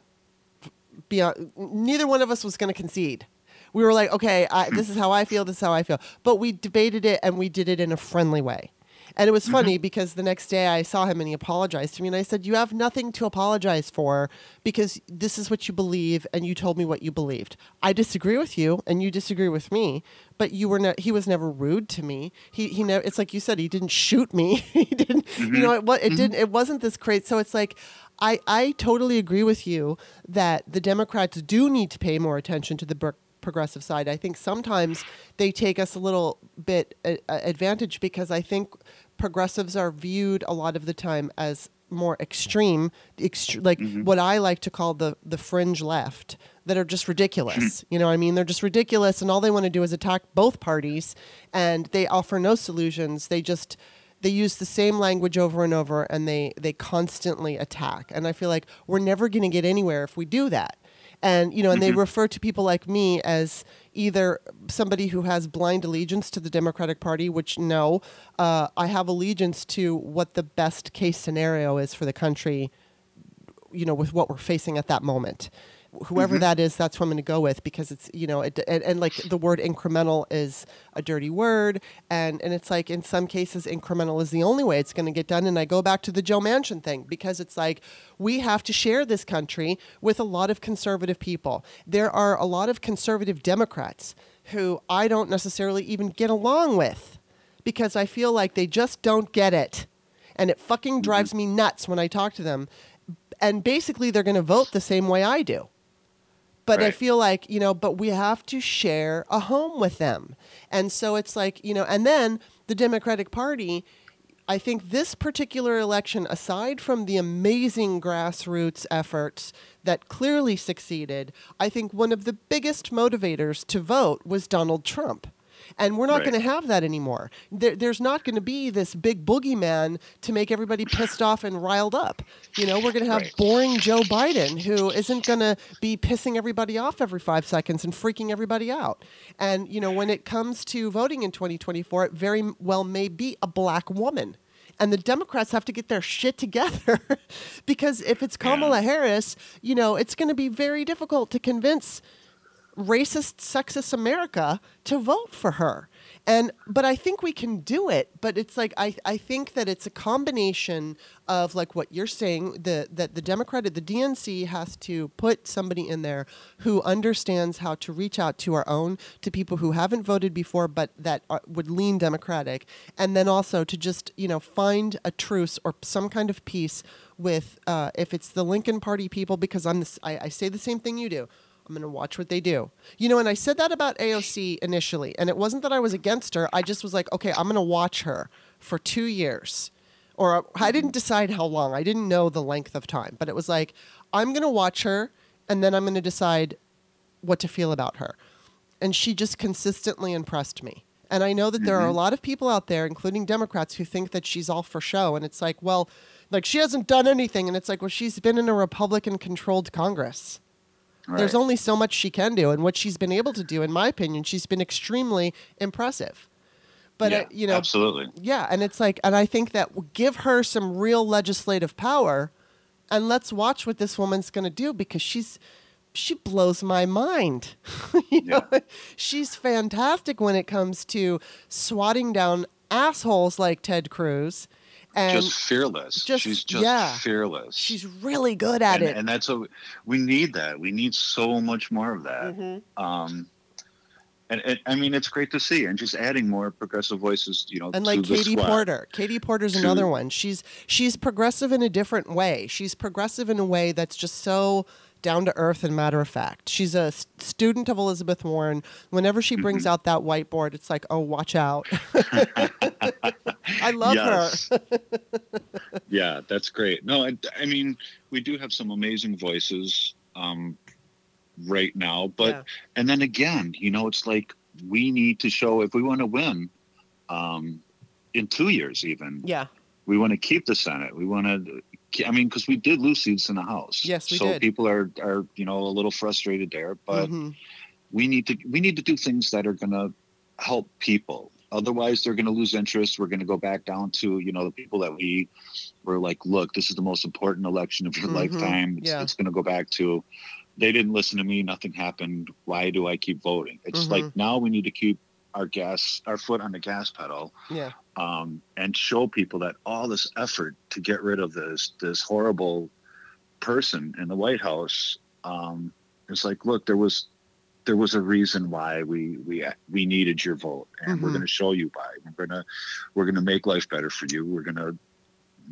be on, neither one of us was gonna concede. We were like, okay, I, this is how I feel. This is how I feel. But we debated it, and we did it in a friendly way. And it was mm-hmm. funny because the next day I saw him and he apologized to me. And I said, You have nothing to apologize for because this is what you believe and you told me what you believed. I disagree with you and you disagree with me, but you were ne- he was never rude to me. He, he never, it's like you said, he didn't shoot me. he didn't, you mm-hmm. know, it, it mm-hmm. didn't, it wasn't this crazy. So it's like, I, I totally agree with you that the Democrats do need to pay more attention to the bur- progressive side. I think sometimes they take us a little bit uh, uh, advantage because I think progressives are viewed a lot of the time as more extreme, ext- like mm-hmm. what I like to call the the fringe left, that are just ridiculous. Mm-hmm. you know, what I mean, they're just ridiculous, and all they want to do is attack both parties, and they offer no solutions. They just they use the same language over and over, and they they constantly attack. And I feel like we're never going to get anywhere if we do that and you know and they refer to people like me as either somebody who has blind allegiance to the democratic party which no uh, i have allegiance to what the best case scenario is for the country you know with what we're facing at that moment whoever mm-hmm. that is that's what i'm going to go with because it's you know it, and, and like the word incremental is a dirty word and and it's like in some cases incremental is the only way it's going to get done and i go back to the joe manchin thing because it's like we have to share this country with a lot of conservative people. There are a lot of conservative democrats who i don't necessarily even get along with because i feel like they just don't get it and it fucking drives mm-hmm. me nuts when i talk to them and basically they're going to vote the same way i do but I feel like, you know, but we have to share a home with them. And so it's like, you know, and then the Democratic Party, I think this particular election, aside from the amazing grassroots efforts that clearly succeeded, I think one of the biggest motivators to vote was Donald Trump. And we're not Right. going to have that anymore. There, there's not going to be this big boogeyman to make everybody pissed off and riled up. You know, we're going to have Right. boring Joe Biden who isn't going to be pissing everybody off every five seconds and freaking everybody out. And, you know, when it comes to voting in 2024, it very well may be a black woman. And the Democrats have to get their shit together because if it's Kamala Harris, you know, it's going to be very difficult to convince racist, sexist America to vote for her. And but I think we can do it. But it's like I, I think that it's a combination of like what you're saying, the that the Democrat the DNC has to put somebody in there who understands how to reach out to our own, to people who haven't voted before but that are, would lean Democratic, and then also to just, you know, find a truce or some kind of peace with uh, if it's the Lincoln Party people, because I'm I say the same thing you do. I'm going to watch what they do. You know, and I said that about AOC initially, and it wasn't that I was against her. I just was like, okay, I'm going to watch her for two years. Or uh, I mm-hmm. didn't decide how long. I didn't know the length of time, but it was like, I'm going to watch her, and then I'm going to decide what to feel about her. And she just consistently impressed me. And I know that there are mm-hmm. a lot of people out there, including Democrats, who think that she's all for show. And it's like, well, Like she hasn't done anything, and it's like, well, she's been in a Republican-controlled Congress. There's only so much she can do, and what she's been able to do, in my opinion, she's been extremely impressive. But yeah, uh, you know, absolutely. yeah, and it's like, and I think that give her some real legislative power, and let's watch what this woman's going to do because she's she blows my mind. you know, she's fantastic when it comes to swatting down assholes like Ted Cruz, and just fearless. just- she's just yeah. fearless. she's really good at and, it. and that's a we need. That we need so much more of that. Mhm. Um, and, and I mean, it's great to see, and just adding more progressive voices. You know, and like Katie squad. Porter. Katie Porter's To- another one. She's she's progressive in a different way. She's progressive in a way that's just so down to earth and matter of fact. She's a student of Elizabeth Warren. Whenever she brings Mm-hmm. out that whiteboard, it's like, oh, watch out. I love Yes. her. yeah, that's great. No, I, I mean, we do have some amazing voices um, right now, but Yeah. and then again, you know, it's like we need to show if we want to win um, in two years, even Yeah, we want to keep the Senate. We want to. I mean, because we did lose seats in the House. Yes, we so did. people are are you know a little frustrated there, but Mhm. we need to we need to do things that are going to help people otherwise they're going to lose interest. We're going to go back down to you know the people that we were like look this is the most important election of your Mhm, lifetime. It's, yeah. it's going to go back to they didn't listen to me. Nothing happened. Why do i keep voting? It's Mhm. like now we need to keep our gas our foot on the gas pedal yeah, um, and show people that all this effort to get rid of this this horrible person in the White House um, is like, look, there was there was a reason why we we we needed your vote, and we're Mhm. going to show you why. We're gonna we're gonna make life better for you. We're gonna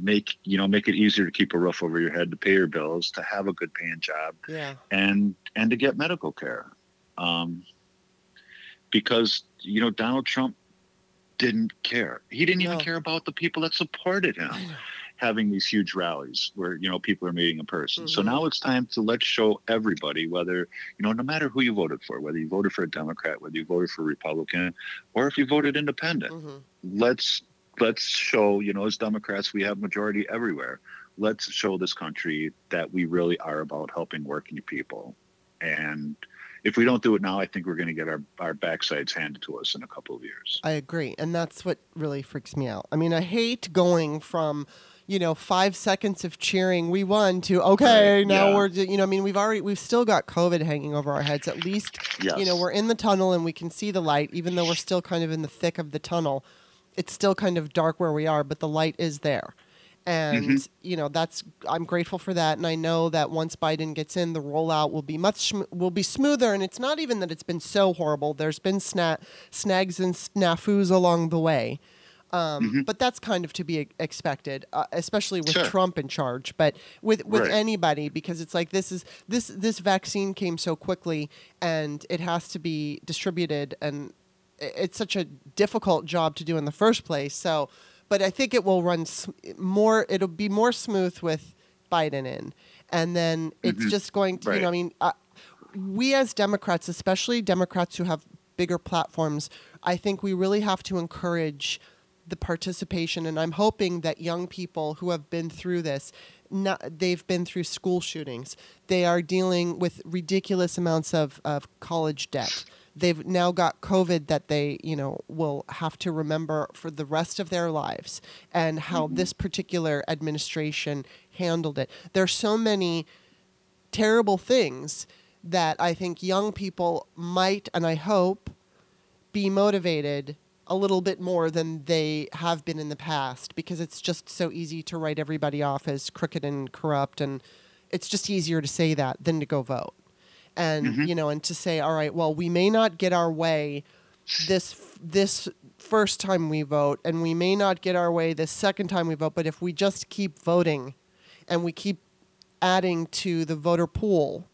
make you know make it easier to keep a roof over your head, to pay your bills, to have a good paying job, yeah, and and to get medical care um, because you know donald trump didn't care he didn't even care about the people that supported him. having these huge rallies where you know people are meeting in person so Mhm. now it's time to let's show everybody whether you know no matter who you voted for whether you voted for a democrat whether you voted for a republican or if you voted independent Mhm. let's let's show you know as democrats we have majority everywhere let's show this country that we really are about helping working people and if we don't do it now i think we're going to get our, our backsides handed to us in a couple of years I agree, and that's what really freaks me out. I mean, I hate going from, you know, five seconds of cheering, we won, to okay, now yeah. we're, you know, I mean, we've already, we've still got COVID hanging over our heads. At least, yes you know, we're in the tunnel and we can see the light, even though we're still kind of in the thick of the tunnel. It's still kind of dark where we are, but the light is there. And, Mhm. you know, that's, I'm grateful for that. And I know that once Biden gets in, the rollout will be much, will be smoother. And it's not even that it's been so horrible. There's been sna- snags and snafus along the way. Um, Mhm. But that's kind of to be expected, uh, especially with Sure. Trump in charge. But with with Right. anybody, because it's like this is this this vaccine came so quickly, and it has to be distributed, and it's such a difficult job to do in the first place. So, but I think it will run sm- more. It'll be more smooth with Biden in, and then it's Mhm. just going to. You know, I mean, uh, we as Democrats, especially Democrats who have bigger platforms, I think we really have to encourage the participation. And I'm hoping that young people who have been through this, not, they've been through school shootings, they are dealing with ridiculous amounts of, of college debt. They've now got COVID that they, you know, will have to remember for the rest of their lives and how mm-hmm. this particular administration handled it. There's so many terrible things that I think young people might, and I hope, be motivated a little bit more than they have been in the past because it's just so easy to write everybody off as crooked and corrupt and it's just easier to say that than to go vote and Mhm. you know and to say all right well we may not get our way this this first time we vote and we may not get our way the second time we vote but if we just keep voting and we keep adding to the voter pool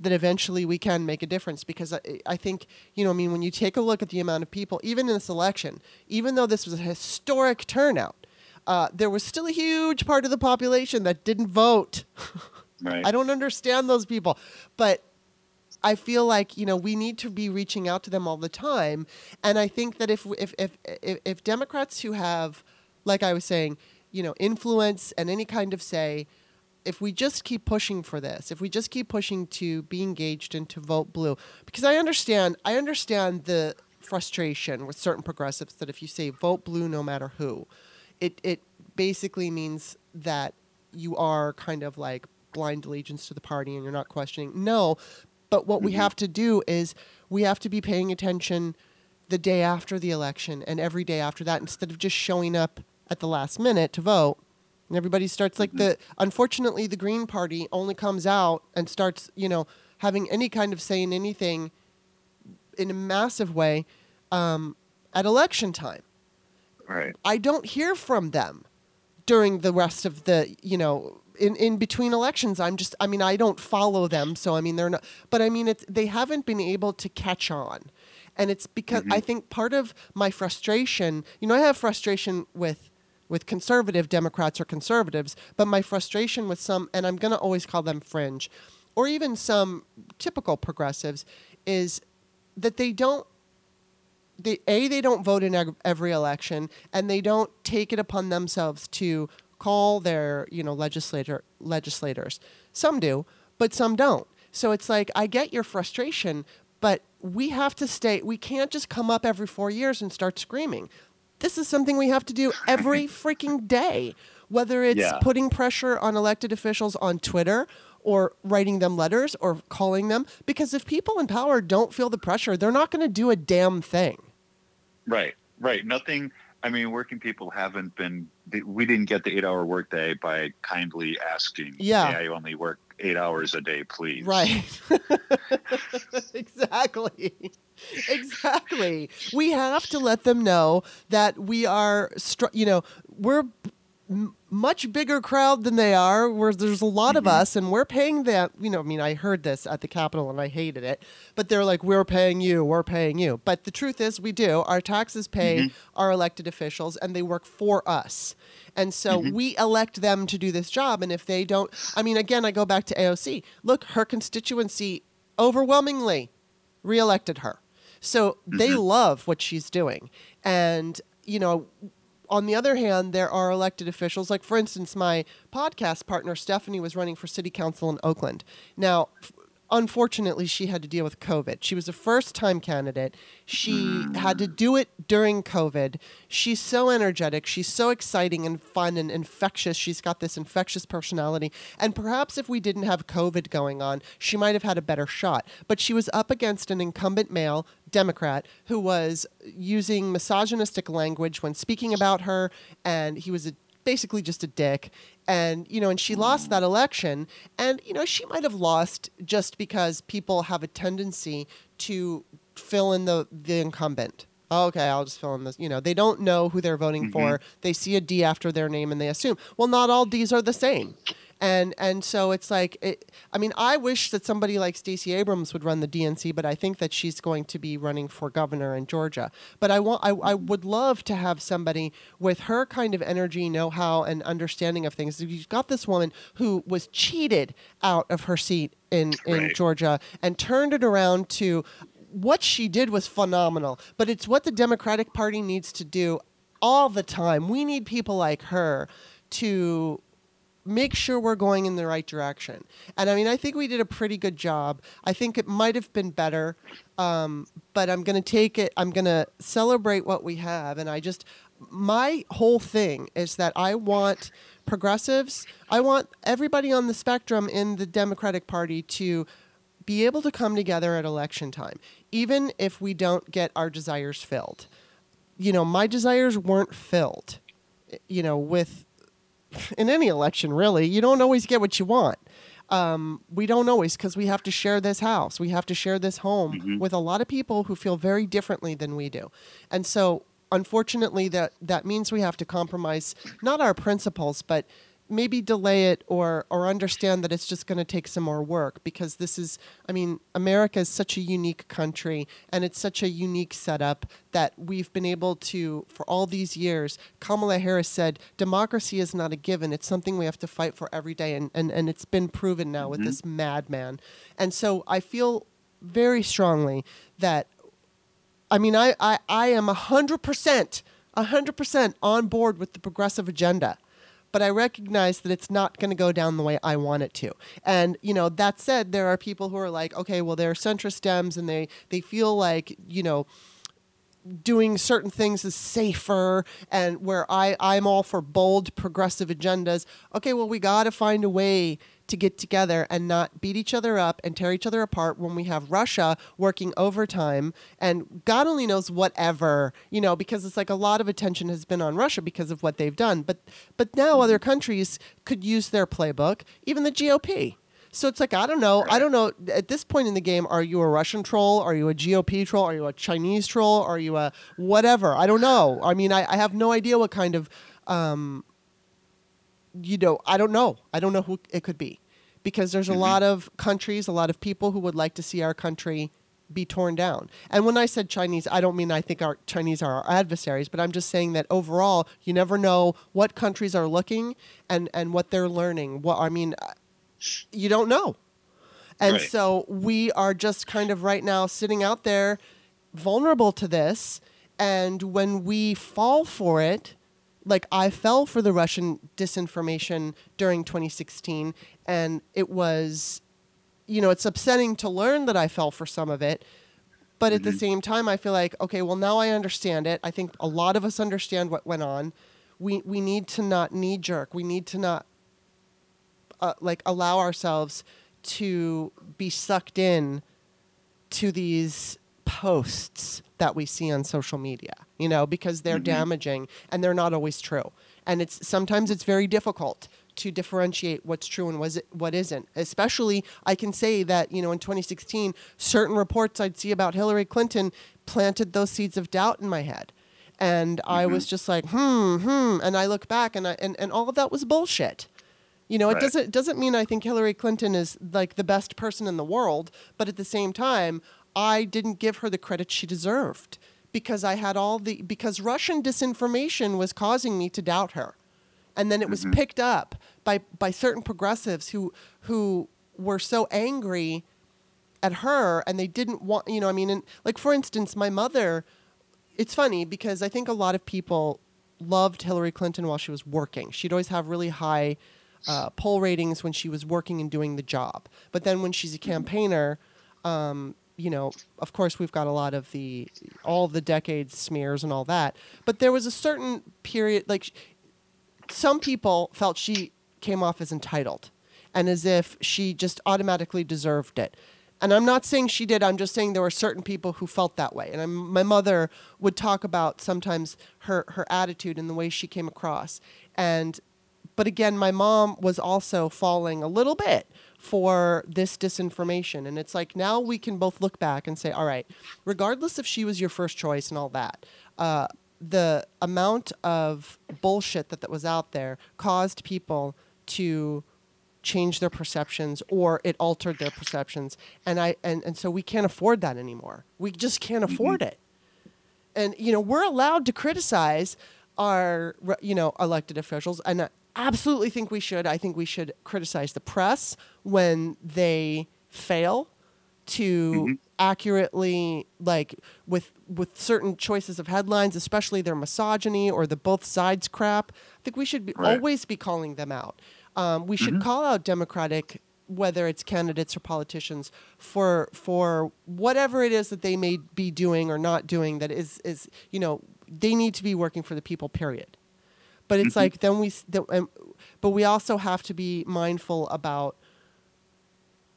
that eventually we can make a difference because I, I think you know I mean when you take a look at the amount of people even in this election even though this was a historic turnout uh, there was still a huge part of the population that didn't vote. Right. I don't understand those people, but I feel like you know we need to be reaching out to them all the time, and I think that if if if if, if Democrats who have, like I was saying, you know, influence and any kind of say, if we just keep pushing for this, if we just keep pushing to be engaged and to vote blue, because I understand, I understand the frustration with certain progressives that if you say vote blue no matter who, it it basically means that you are kind of like blind allegiance to the party and you're not questioning. No, but what we Mhm. have to do is we have to be paying attention the day after the election and every day after that instead of just showing up at the last minute to vote. And everybody starts like the unfortunately the Green Party only comes out and starts, you know, having any kind of say in anything in a massive way um, at election time. Right. I don't hear from them during the rest of the, you know, in, in between elections. I'm just, I mean, I don't follow them. So, I mean, they're not, but I mean, it's, they haven't been able to catch on. And it's because I think part of my frustration, you know, I have frustration with, with conservative Democrats or conservatives, but my frustration with some, and I'm going to always call them fringe, or even some typical progressives, is that they don't they a they don't vote in every election and they don't take it upon themselves to call their you know legislator legislators. Some do but some don't. So it's like i get your frustration but we have to stay we can't just come up every 4 years and start screaming this is something we have to do every freaking day whether it's Yeah. putting pressure on elected officials on twitter or writing them letters or calling them because if people in power don't feel the pressure they're not going to do a damn thing Right. Right. Nothing. I mean, working people haven't been. We didn't get the eight-hour workday by kindly asking. Yeah. "Hey, I only work eight hours a day, please." Right. exactly. Exactly. We have to let them know that we are, you know, we're m- much bigger crowd than they are. Where there's a lot of mm-hmm. us, and we're paying them. You know, I mean, I heard this at the Capitol, and I hated it. But they're like, "We're paying you. We're paying you." But the truth is, we do. Our taxes pay mm-hmm. our elected officials, and they work for us. And so mm-hmm. we elect them to do this job. And if they don't, I mean, again, I go back to AOC. Look, her constituency overwhelmingly reelected her. So they love what she's doing. And, you know, on the other hand, there are elected officials, like, for instance, my podcast partner, Stephanie, was running for city council in Oakland. Now, f- unfortunately, she had to deal with COVID. She was a first time candidate. She hmm. had to do it during COVID. She's so energetic. She's so exciting and fun and infectious. She's got this infectious personality. And perhaps if we didn't have COVID going on, she might have had a better shot. But she was up against an incumbent male Democrat who was using misogynistic language when speaking about her, and he was a basically just a dick and you know and she lost that election. And you know she might have lost just because people have a tendency to fill in the the incumbent. Oh, okay i'll just fill in this you know they don't know who they're voting mm-hmm. for. They see a d after their name and they assume. Well not all d's are the same and and so it's like it, I mean I wish that somebody like Stacey Abrams would run the DNC, but I think that she's going to be running for governor in Georgia. But I want I, I would love to have somebody with her kind of energy, know-how, and understanding of things. You've got this woman who was cheated out of her seat in in Right. Georgia and turned it around to what she did was phenomenal. But it's what the Democratic Party needs to do all the time. We need people like her to make sure we're going in the right direction. And I mean, I think we did a pretty good job. I think it might have been better, um, but I'm going to take it, I'm going to celebrate what we have. And I just, my whole thing is that I want progressives, I want everybody on the spectrum in the Democratic Party to be able to come together at election time, even if we don't get our desires filled. You know, my desires weren't filled, you know, with in any election, really, you don't always get what you want. Um, we don't always because we have to share this house. We have to share this home with a lot of people who feel very differently than we do. And so, unfortunately, that, that means we have to compromise not our principles, but maybe delay it or, or understand that it's just going to take some more work because this is, I mean, America is such a unique country and it's such a unique setup that we've been able to, for all these years, Kamala Harris said, democracy is not a given. It's something we have to fight for every day. And, and, and it's been proven now with this mm-hmm. madman. And so I feel very strongly that I mean, I, I, I am 100%, 100% on board with the progressive agenda. But I recognize that it's not going to go down the way I want it to. And you know, that said, there are people who are like, okay, well, they're centrist Dems, and they they feel like you know doing certain things is safer and where I, I'm all for bold progressive agendas. Okay, well, we got to find a way to get together and not beat each other up and tear each other apart when we have Russia working overtime and God only knows whatever, you know, because it's like a lot of attention has been on Russia because of what they've done. But but now other countries could use their playbook, even the GOP. So it's like I don't know. I don't know. At this point in the game, are you a Russian troll? Are you a GOP troll? Are you a Chinese troll? Are you a whatever? I don't know. I mean, I, I have no idea what kind of, um, you know, I don't know. I don't know who it could be, because there's a Mhm. lot of countries, a lot of people who would like to see our country be torn down. And when I said Chinese, I don't mean I think our Chinese are our adversaries, but I'm just saying that overall, you never know what countries are looking and and what they're learning. What I mean, you don't know. And Right. so we are just kind of right now sitting out there vulnerable to this. And when we fall for it, like I fell for the Russian disinformation during 2016, and it was, you know, it's upsetting to learn that I fell for some of it. But at the Mhm. same time, I feel like, okay, well, now I understand it. I think a lot of us understand what went on. We, we need to not knee jerk. We need to not uh, like allow ourselves to be sucked in to these posts that we see on social media you know because they're Mhm. damaging and they're not always true. And it's sometimes it's very difficult to differentiate what's true and was it, what isn't. Especially i can say that you know in 2016 certain reports i'd see about hillary clinton planted those seeds of doubt in my head. And i Mhm. was just like hmm hmm. And i look back and I, and, and all of that was bullshit you know, it doesn't doesn't mean I think Hillary Clinton is like the best person in the world, but at the same time, I didn't give her the credit she deserved because I had all the because Russian disinformation was causing me to doubt her. And then it was Mhm. picked up by by certain progressives who who were so angry at her and they didn't want, you know, I mean, and like for instance, my mother it's funny because I think a lot of people loved Hillary Clinton while she was working. She'd always have really high uh, poll ratings when she was working and doing the job. But then when she's a campaigner, um, you know, of course we've got a lot of the all the decades smears and all that. But there was a certain period, like some people felt she came off as entitled and as if she just automatically deserved it. And I'm not saying she did. I'm just saying there were certain people who felt that way. And I'm, my mother would talk about sometimes her her attitude and the way she came across. And but again, my mom was also falling a little bit for this disinformation. And it's like now we can both look back and say, all right, regardless if she was your first choice and all that, uh, the amount of bullshit that, that was out there caused people to change their perceptions or it altered their perceptions. And I and, and so we can't afford that anymore. We just can't afford it and you know we're allowed to criticize our you know elected officials and absolutely think we should i think we should criticize the press when they fail to Mhm. accurately like with with certain choices of headlines especially their misogyny or the both sides crap i think we should be, Right. always be calling them out um, we should Mhm. call out democratic whether it's candidates or politicians for for whatever it is that they may be doing or not doing that is is you know they need to be working for the people period but it's Mhm. like then we s- the, um, but we also have to be mindful about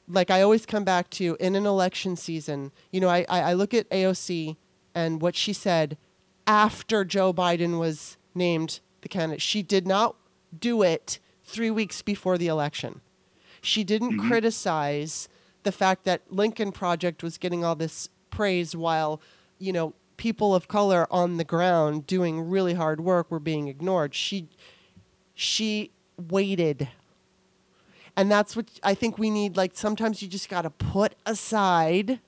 like I always come back to in an election season, you know, I, I, I look at AOC and what she said after Joe Biden was named the candidate. She did not do it three weeks before the election. She didn't Mhm. criticize the fact that Lincoln Project was getting all this praise while, you know, people of color on the ground doing really hard work were being ignored. She she waited and that's what I think we need. Like sometimes you just got to put aside,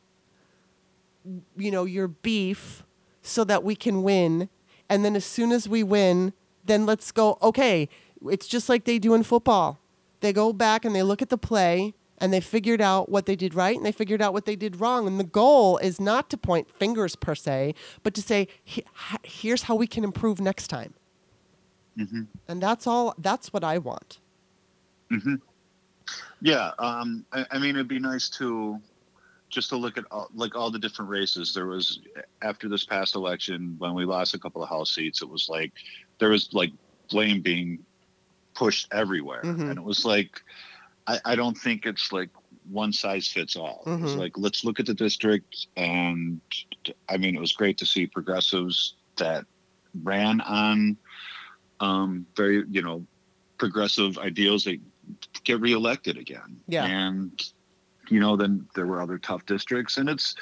you know, your beef so that we can win. And then as soon as we win, then let's go, okay, it's just like they do in football. They go back and they look at the play and they figured out what they did right and they figured out what they did wrong. And the goal is not to point fingers per se, but to say, here's how we can improve next time. hmm And that's all. That's what I want. hmm Yeah, um, I, I mean, it'd be nice to just to look at all, like all the different races. There was after this past election when we lost a couple of house seats, it was like there was like blame being pushed everywhere, Mhm. and it was like I, I don't think it's like one size fits all. It was Mhm. like let's look at the district, and I mean, it was great to see progressives that ran on um, very you know progressive ideals that get reelected again. Yeah. And you know, then there were other tough districts, and it's.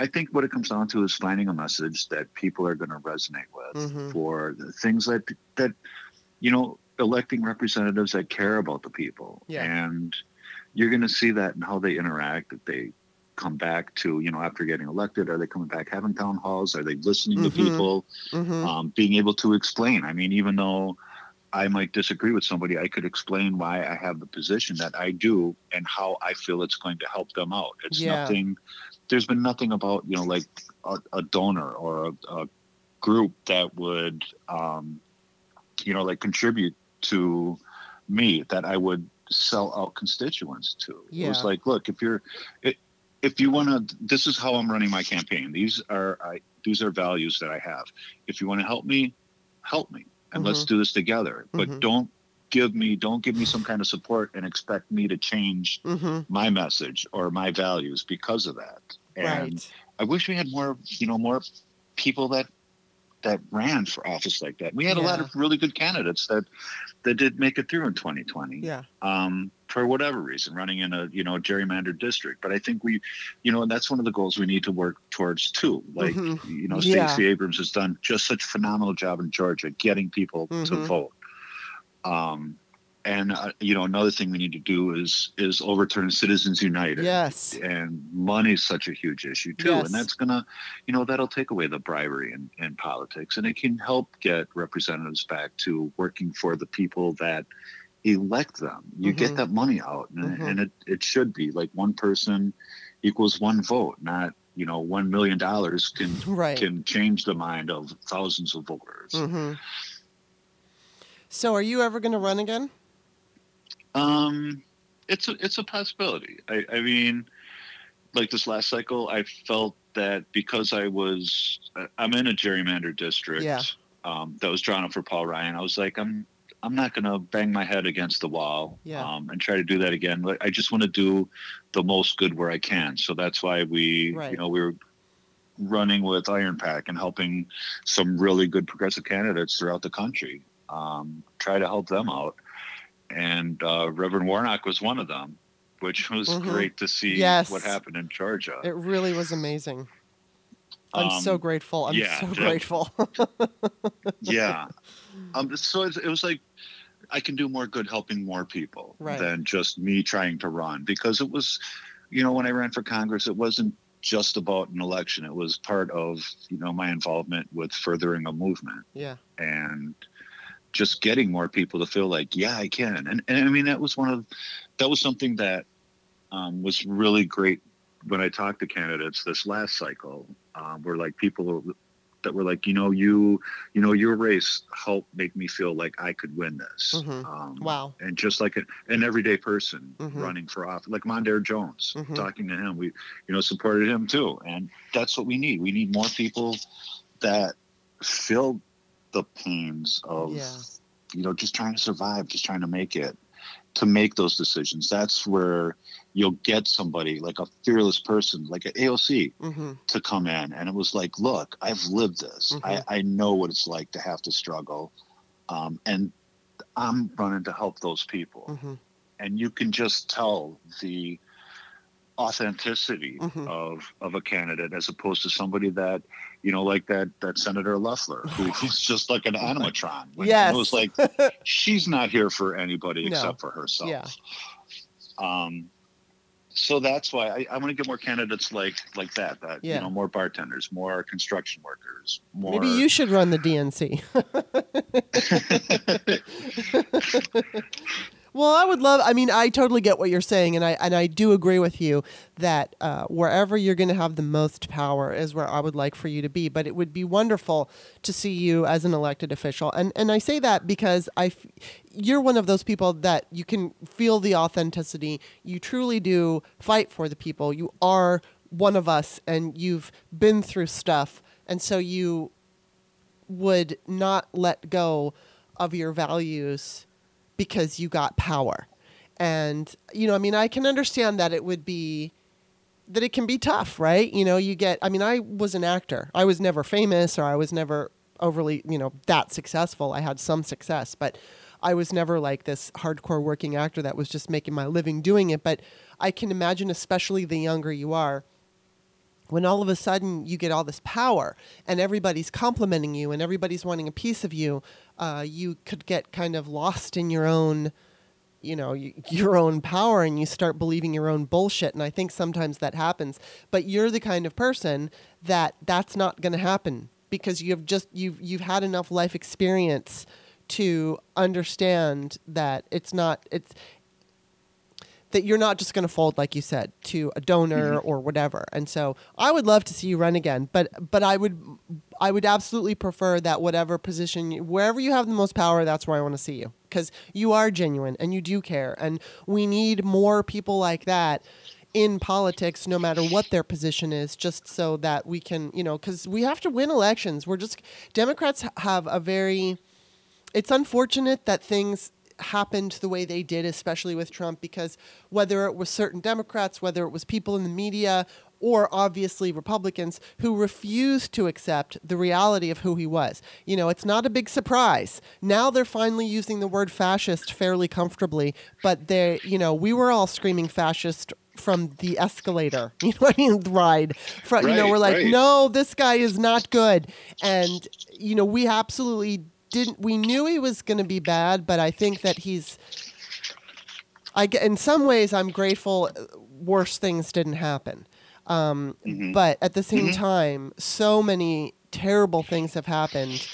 I think what it comes down to is finding a message that people are going to resonate with Mhm. for the things that that you know electing representatives that care about the people, Yeah. and you're going to see that in how they interact. That they come back to you know after getting elected, are they coming back having town halls? Are they listening Mhm. to people? hmm um, being able to explain. I mean, even though I might disagree with somebody, I could explain why I have the position that I do and how I feel it's going to help them out. It's Yeah. nothing. There's been nothing about you know like a, a donor or a, a group that would um, you know like contribute to me that I would sell out constituents to. It was like, look, if you're it, if you want to, this is how I'm running my campaign. These are I, these are values that I have. If you want to help me, help me, and let's do this together. But Mhm. don't give me don't give me some kind of support and expect me to change hmm my message or my values because of that. And Right. I wish we had more, you know, more people that that ran for office like that. We had a lot of really good candidates that that did make it through in 2020 Yeah. um, for whatever reason, running in a you know gerrymandered district. But I think we, you know, and that's one of the goals we need to work towards too. Like Mhm. you know, Yeah. Stacey Abrams has done just such a phenomenal job in Georgia getting people to Mhm. vote. Um, and uh, you know, another thing we need to do is is overturn Citizens United. Yes. And money's such a huge issue too, Yes. and that's gonna, you know, that'll take away the bribery in, in politics, and it can help get representatives back to working for the people that elect them. You Mhm. get that money out, and, Mhm. and it, it should be like one person equals one vote, not you know one million dollars can Right. can change the mind of thousands of voters. mm-hmm. So, are you ever going to run again? Um, it's a it's a possibility. I, I mean, like this last cycle, I felt that because I was I'm in a gerrymandered district Yeah. um, that was drawn up for Paul Ryan. I was like, I'm I'm not gonna bang my head against the wall Yeah. um, and try to do that again. I just want to do the most good where I can. So that's why we Right. you know we were running with IronPAC and helping some really good progressive candidates throughout the country. Um, try to help them out. And uh, Reverend Warnock was one of them, which was Mhm. great to see Yes. what happened in Georgia. It really was amazing. I'm so Um, grateful. I'm yeah, so that- grateful. yeah. Um, so it, it was like I can do more good helping more people Right. than just me trying to run because it was, you know, when I ran for Congress, it wasn't just about an election. It was part of, you know, my involvement with furthering a movement yeah. and just getting more people to feel like, yeah, I can. And, and I mean, that was one of, that was something that um, was really great when I talked to candidates this last cycle. Um, were like people that were like, you know, you, you know, your race helped make me feel like I could win this. Mhm. Um, Wow. And just like a, an everyday person Mhm. running for office, like Mondaire Jones, Mhm. talking to him, we, you know, supported him too. And that's what we need. We need more people that feel the pains of, Yeah. you know, just trying to survive, just trying to make it, to make those decisions. That's where you'll get somebody like a fearless person, like an AOC, hmm to come in. And it was like, look, I've lived this. Mhm. I, I know what it's like to have to struggle. Um, and I'm running to help those people. hmm And you can just tell the authenticity Mhm. of of a candidate as opposed to somebody that you know like that that senator Loeffler who's just like an animatron When Yes. it was like she's not here for anybody No. except for herself Yeah. um so that's why I, I want to get more candidates like like that that Yeah. you know more bartenders more construction workers more Maybe you should run the DNC. Well, I would love. I mean, I totally get what you're saying, and I and I do agree with you that uh, wherever you're going to have the most power is where I would like for you to be. But it would be wonderful to see you as an elected official, and and I say that because I, f- you're one of those people that you can feel the authenticity. You truly do fight for the people. You are one of us, and you've been through stuff, and so you would not let go of your values because you got power. And, you know, I mean, I can understand that it would be, that it can be tough, right? You know, you get, I mean, I was an actor. I was never famous or I was never overly, you know, that successful. I had some success, but I was never like this hardcore working actor that was just making my living doing it. But I can imagine, especially the younger you are, when all of a sudden you get all this power and everybody's complimenting you and everybody's wanting a piece of you, uh, you could get kind of lost in your own, you know, y- your own power and you start believing your own bullshit. And I think sometimes that happens. But you're the kind of person that that's not going to happen because you've just you've you've had enough life experience to understand that it's not it's that you're not just going to fold like you said to a donor mm-hmm. or whatever. And so i would love to see you run again but but i would i would absolutely prefer that whatever position wherever you have the most power that's where i want to see you. Because you are genuine and you do care and we need more people like that in politics no matter what their position is just so that we can you know because we have to win elections. We're just democrats have a very it's unfortunate that things happened the way they did, especially with Trump, because whether it was certain Democrats, whether it was people in the media, or obviously Republicans who refused to accept the reality of who he was. You know, it's not a big surprise. Now they're finally using the word fascist fairly comfortably, but they, you know, we were all screaming fascist from the escalator. You know what I mean? Ride. From, you know, we're like, right. no, this guy is not good. And, you know, we absolutely didn't, we knew he was going to be bad, but I think that he's, I, in some ways, I'm grateful uh, worse things didn't happen. Um, Mhm. But at the same Mhm. time, so many terrible things have happened.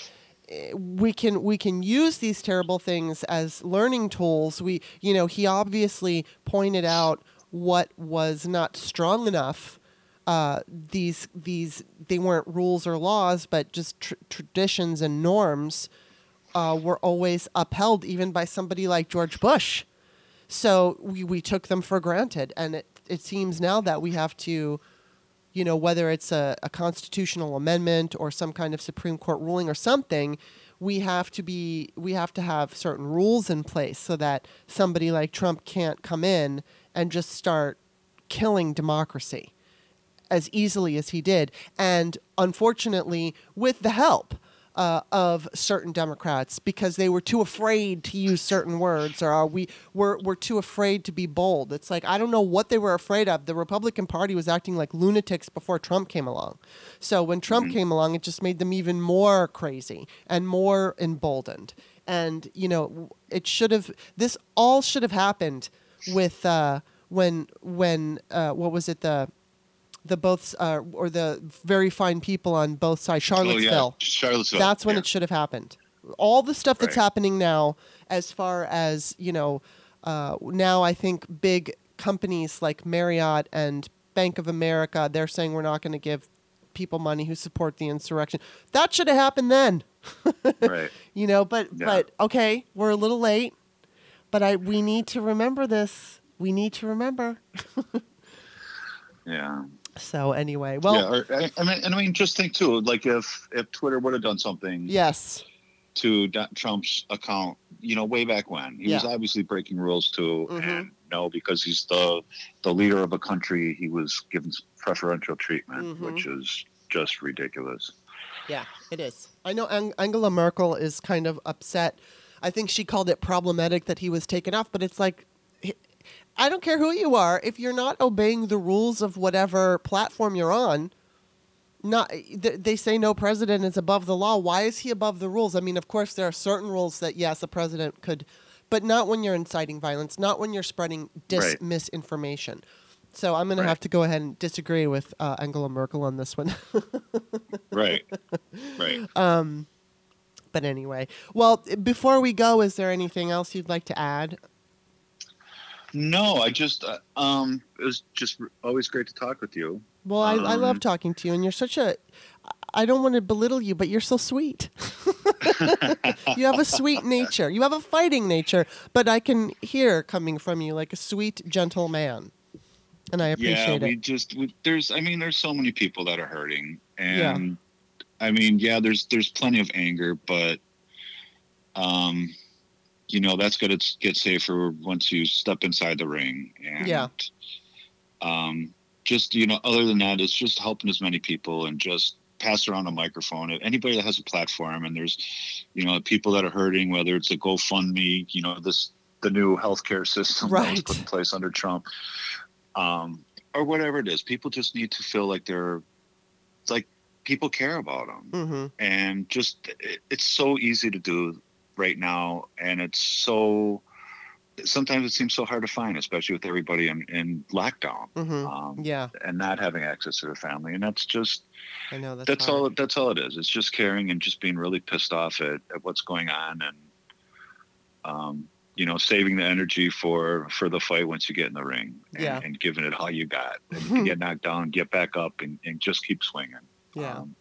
Eh, We can we can use these terrible things as learning tools. We you know he obviously pointed out what was not strong enough. Uh, these these they weren't rules or laws, but just tr- traditions and norms uh, were always upheld, even by somebody like George Bush. So we, we took them for granted. And it, it seems now that we have to, you know, whether it's a, a constitutional amendment or some kind of Supreme Court ruling or something, we have to be we have to have certain rules in place so that somebody like Trump can't come in and just start killing democracy as easily as he did, and unfortunately, with the help uh, of certain Democrats, because they were too afraid to use certain words, or are we were were too afraid to be bold. It's like I don't know what they were afraid of. The Republican Party was acting like lunatics before Trump came along, so when Trump came along, it just made them even more crazy and more emboldened. And you know, it should have. This all should have happened with uh, when when uh, what was it the the both uh, or the very fine people on both sides, Oh, yeah. Charlottesville. Charlottesville. That's when yeah. it should have happened. All the stuff that's Right. happening now, as far as you know, uh, now I think big companies like Marriott and Bank of America, they're saying we're not going to give people money who support the insurrection. That should have happened then, right. you know. But Yeah. but okay, we're a little late. But I we need to remember this. We need to remember. Yeah. So anyway, well, yeah. Or, I, I mean, and I mean, just think too, like if if Twitter would have done something yes, to Trump's account, you know, way back when he was obviously breaking rules too, Mhm. and no, because he's the the leader of a country, he was given preferential treatment, Mhm. which is just ridiculous. Yeah, it is. I know Ang- Angela Merkel is kind of upset. I think she called it problematic that he was taken off, but it's like, I don't care who you are. If you're not obeying the rules of whatever platform you're on, not th- they say no president is above the law. Why is he above the rules? I mean, of course, there are certain rules that yes, a president could, but not when you're inciting violence, not when you're spreading dis- Right. misinformation. So I'm going to have to go ahead and disagree with uh, Angela Merkel on this one. Right. right. Um, but anyway, well, before we go, is there anything else you'd like to add? No, I just uh, um, it was just always great to talk with you. Well, I, I love Um, talking to you, and you're such a. I don't want to belittle you, but you're so sweet. you have a sweet nature. You have a fighting nature, but I can hear coming from you like a sweet, gentle man, and I yeah, appreciate we it. just we, there's I mean there's so many people that are hurting, Yeah. and I mean yeah, there's there's plenty of anger, but um, you know that's gonna get safer once you step inside the ring, and Yeah. um, just you know other than that, it's just helping as many people and just pass around a microphone. If anybody that has a platform, and there's you know people that are hurting, whether it's a GoFundMe, you know this the new healthcare system that was Right. put in place under Trump um, or whatever it is. People just need to feel like they're like people care about them, hmm and just it, it's so easy to do right now, and it's so sometimes it seems so hard to find, especially with everybody in, in lockdown hmm um, Yeah, and not having access to their family, and that's just I know that's. that's all that's all it is. It's just caring and just being really pissed off at, at what's going on and um, you know, saving the energy for for the fight once you get in the ring and, Yeah. and giving it all you got. And you can get knocked down, get back up and, and just keep swinging. Yeah. Um,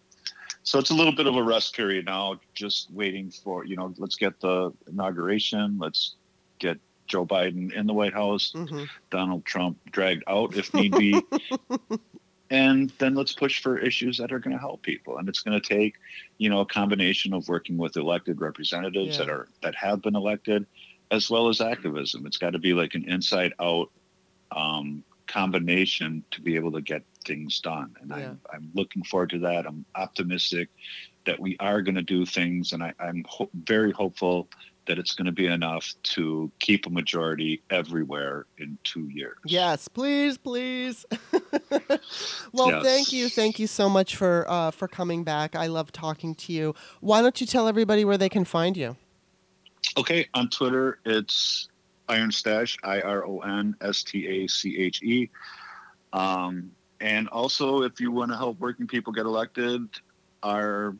so it's a little bit of a rest period now, just waiting for, you know, let's get the inauguration, let's get Joe Biden in the White House, hmm Donald Trump dragged out if need be. and then let's push for issues that are going to help people. And it's going to take, you know, a combination of working with elected representatives Yeah. that are that have been elected, as well as activism. It's got to be like an inside out um, combination to be able to get things done. And Yeah. I'm, I'm looking forward to that. I'm optimistic that we are going to do things, and I, I'm ho- very hopeful that it's going to be enough to keep a majority everywhere in two years. Yes, please, please. well, Yes. thank you, thank you so much for uh, for coming back. I love talking to you. Why don't you tell everybody where they can find you? Okay, on Twitter, it's IronStache, I R O N S T A C H E. Um, and also, if you want to help working people get elected, our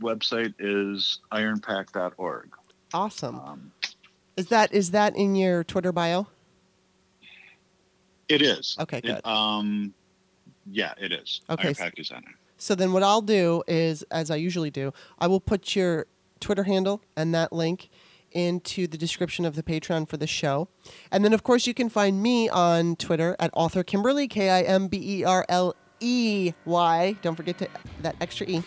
website is ironpac.org. Awesome. Um, Is that is that in your Twitter bio? it is. Okay, good. It, um, yeah, it is. Okay, IronPAC is on it. So then what I'll do is, as I usually do, I will put your Twitter handle and that link into the description of the Patreon for the show. And then, of course, you can find me on Twitter at author Kimberley, K I M B E R L E Y. Don't forget to, that extra E.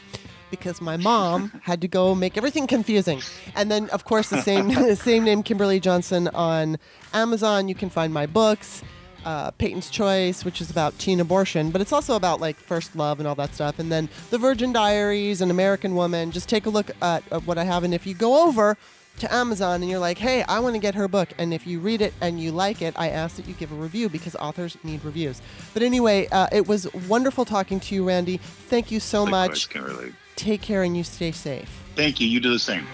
Because my mom had to go make everything confusing, and then of course the same same name Kimberley Johnson on Amazon. You can find my books, uh, Peyton's Choice, which is about teen abortion, but it's also about like first love and all that stuff. And then The Virgin Diaries and American Woman. Just take a look at, at what I have. And if you go over to Amazon and you're like, hey, I want to get her book, and if you read it and you like it, I ask that you give a review because authors need reviews. But anyway, uh, it was wonderful talking to you, Randy. Thank you so Likewise, much. Kimberley. Take care and you stay safe. Thank you. You do the same.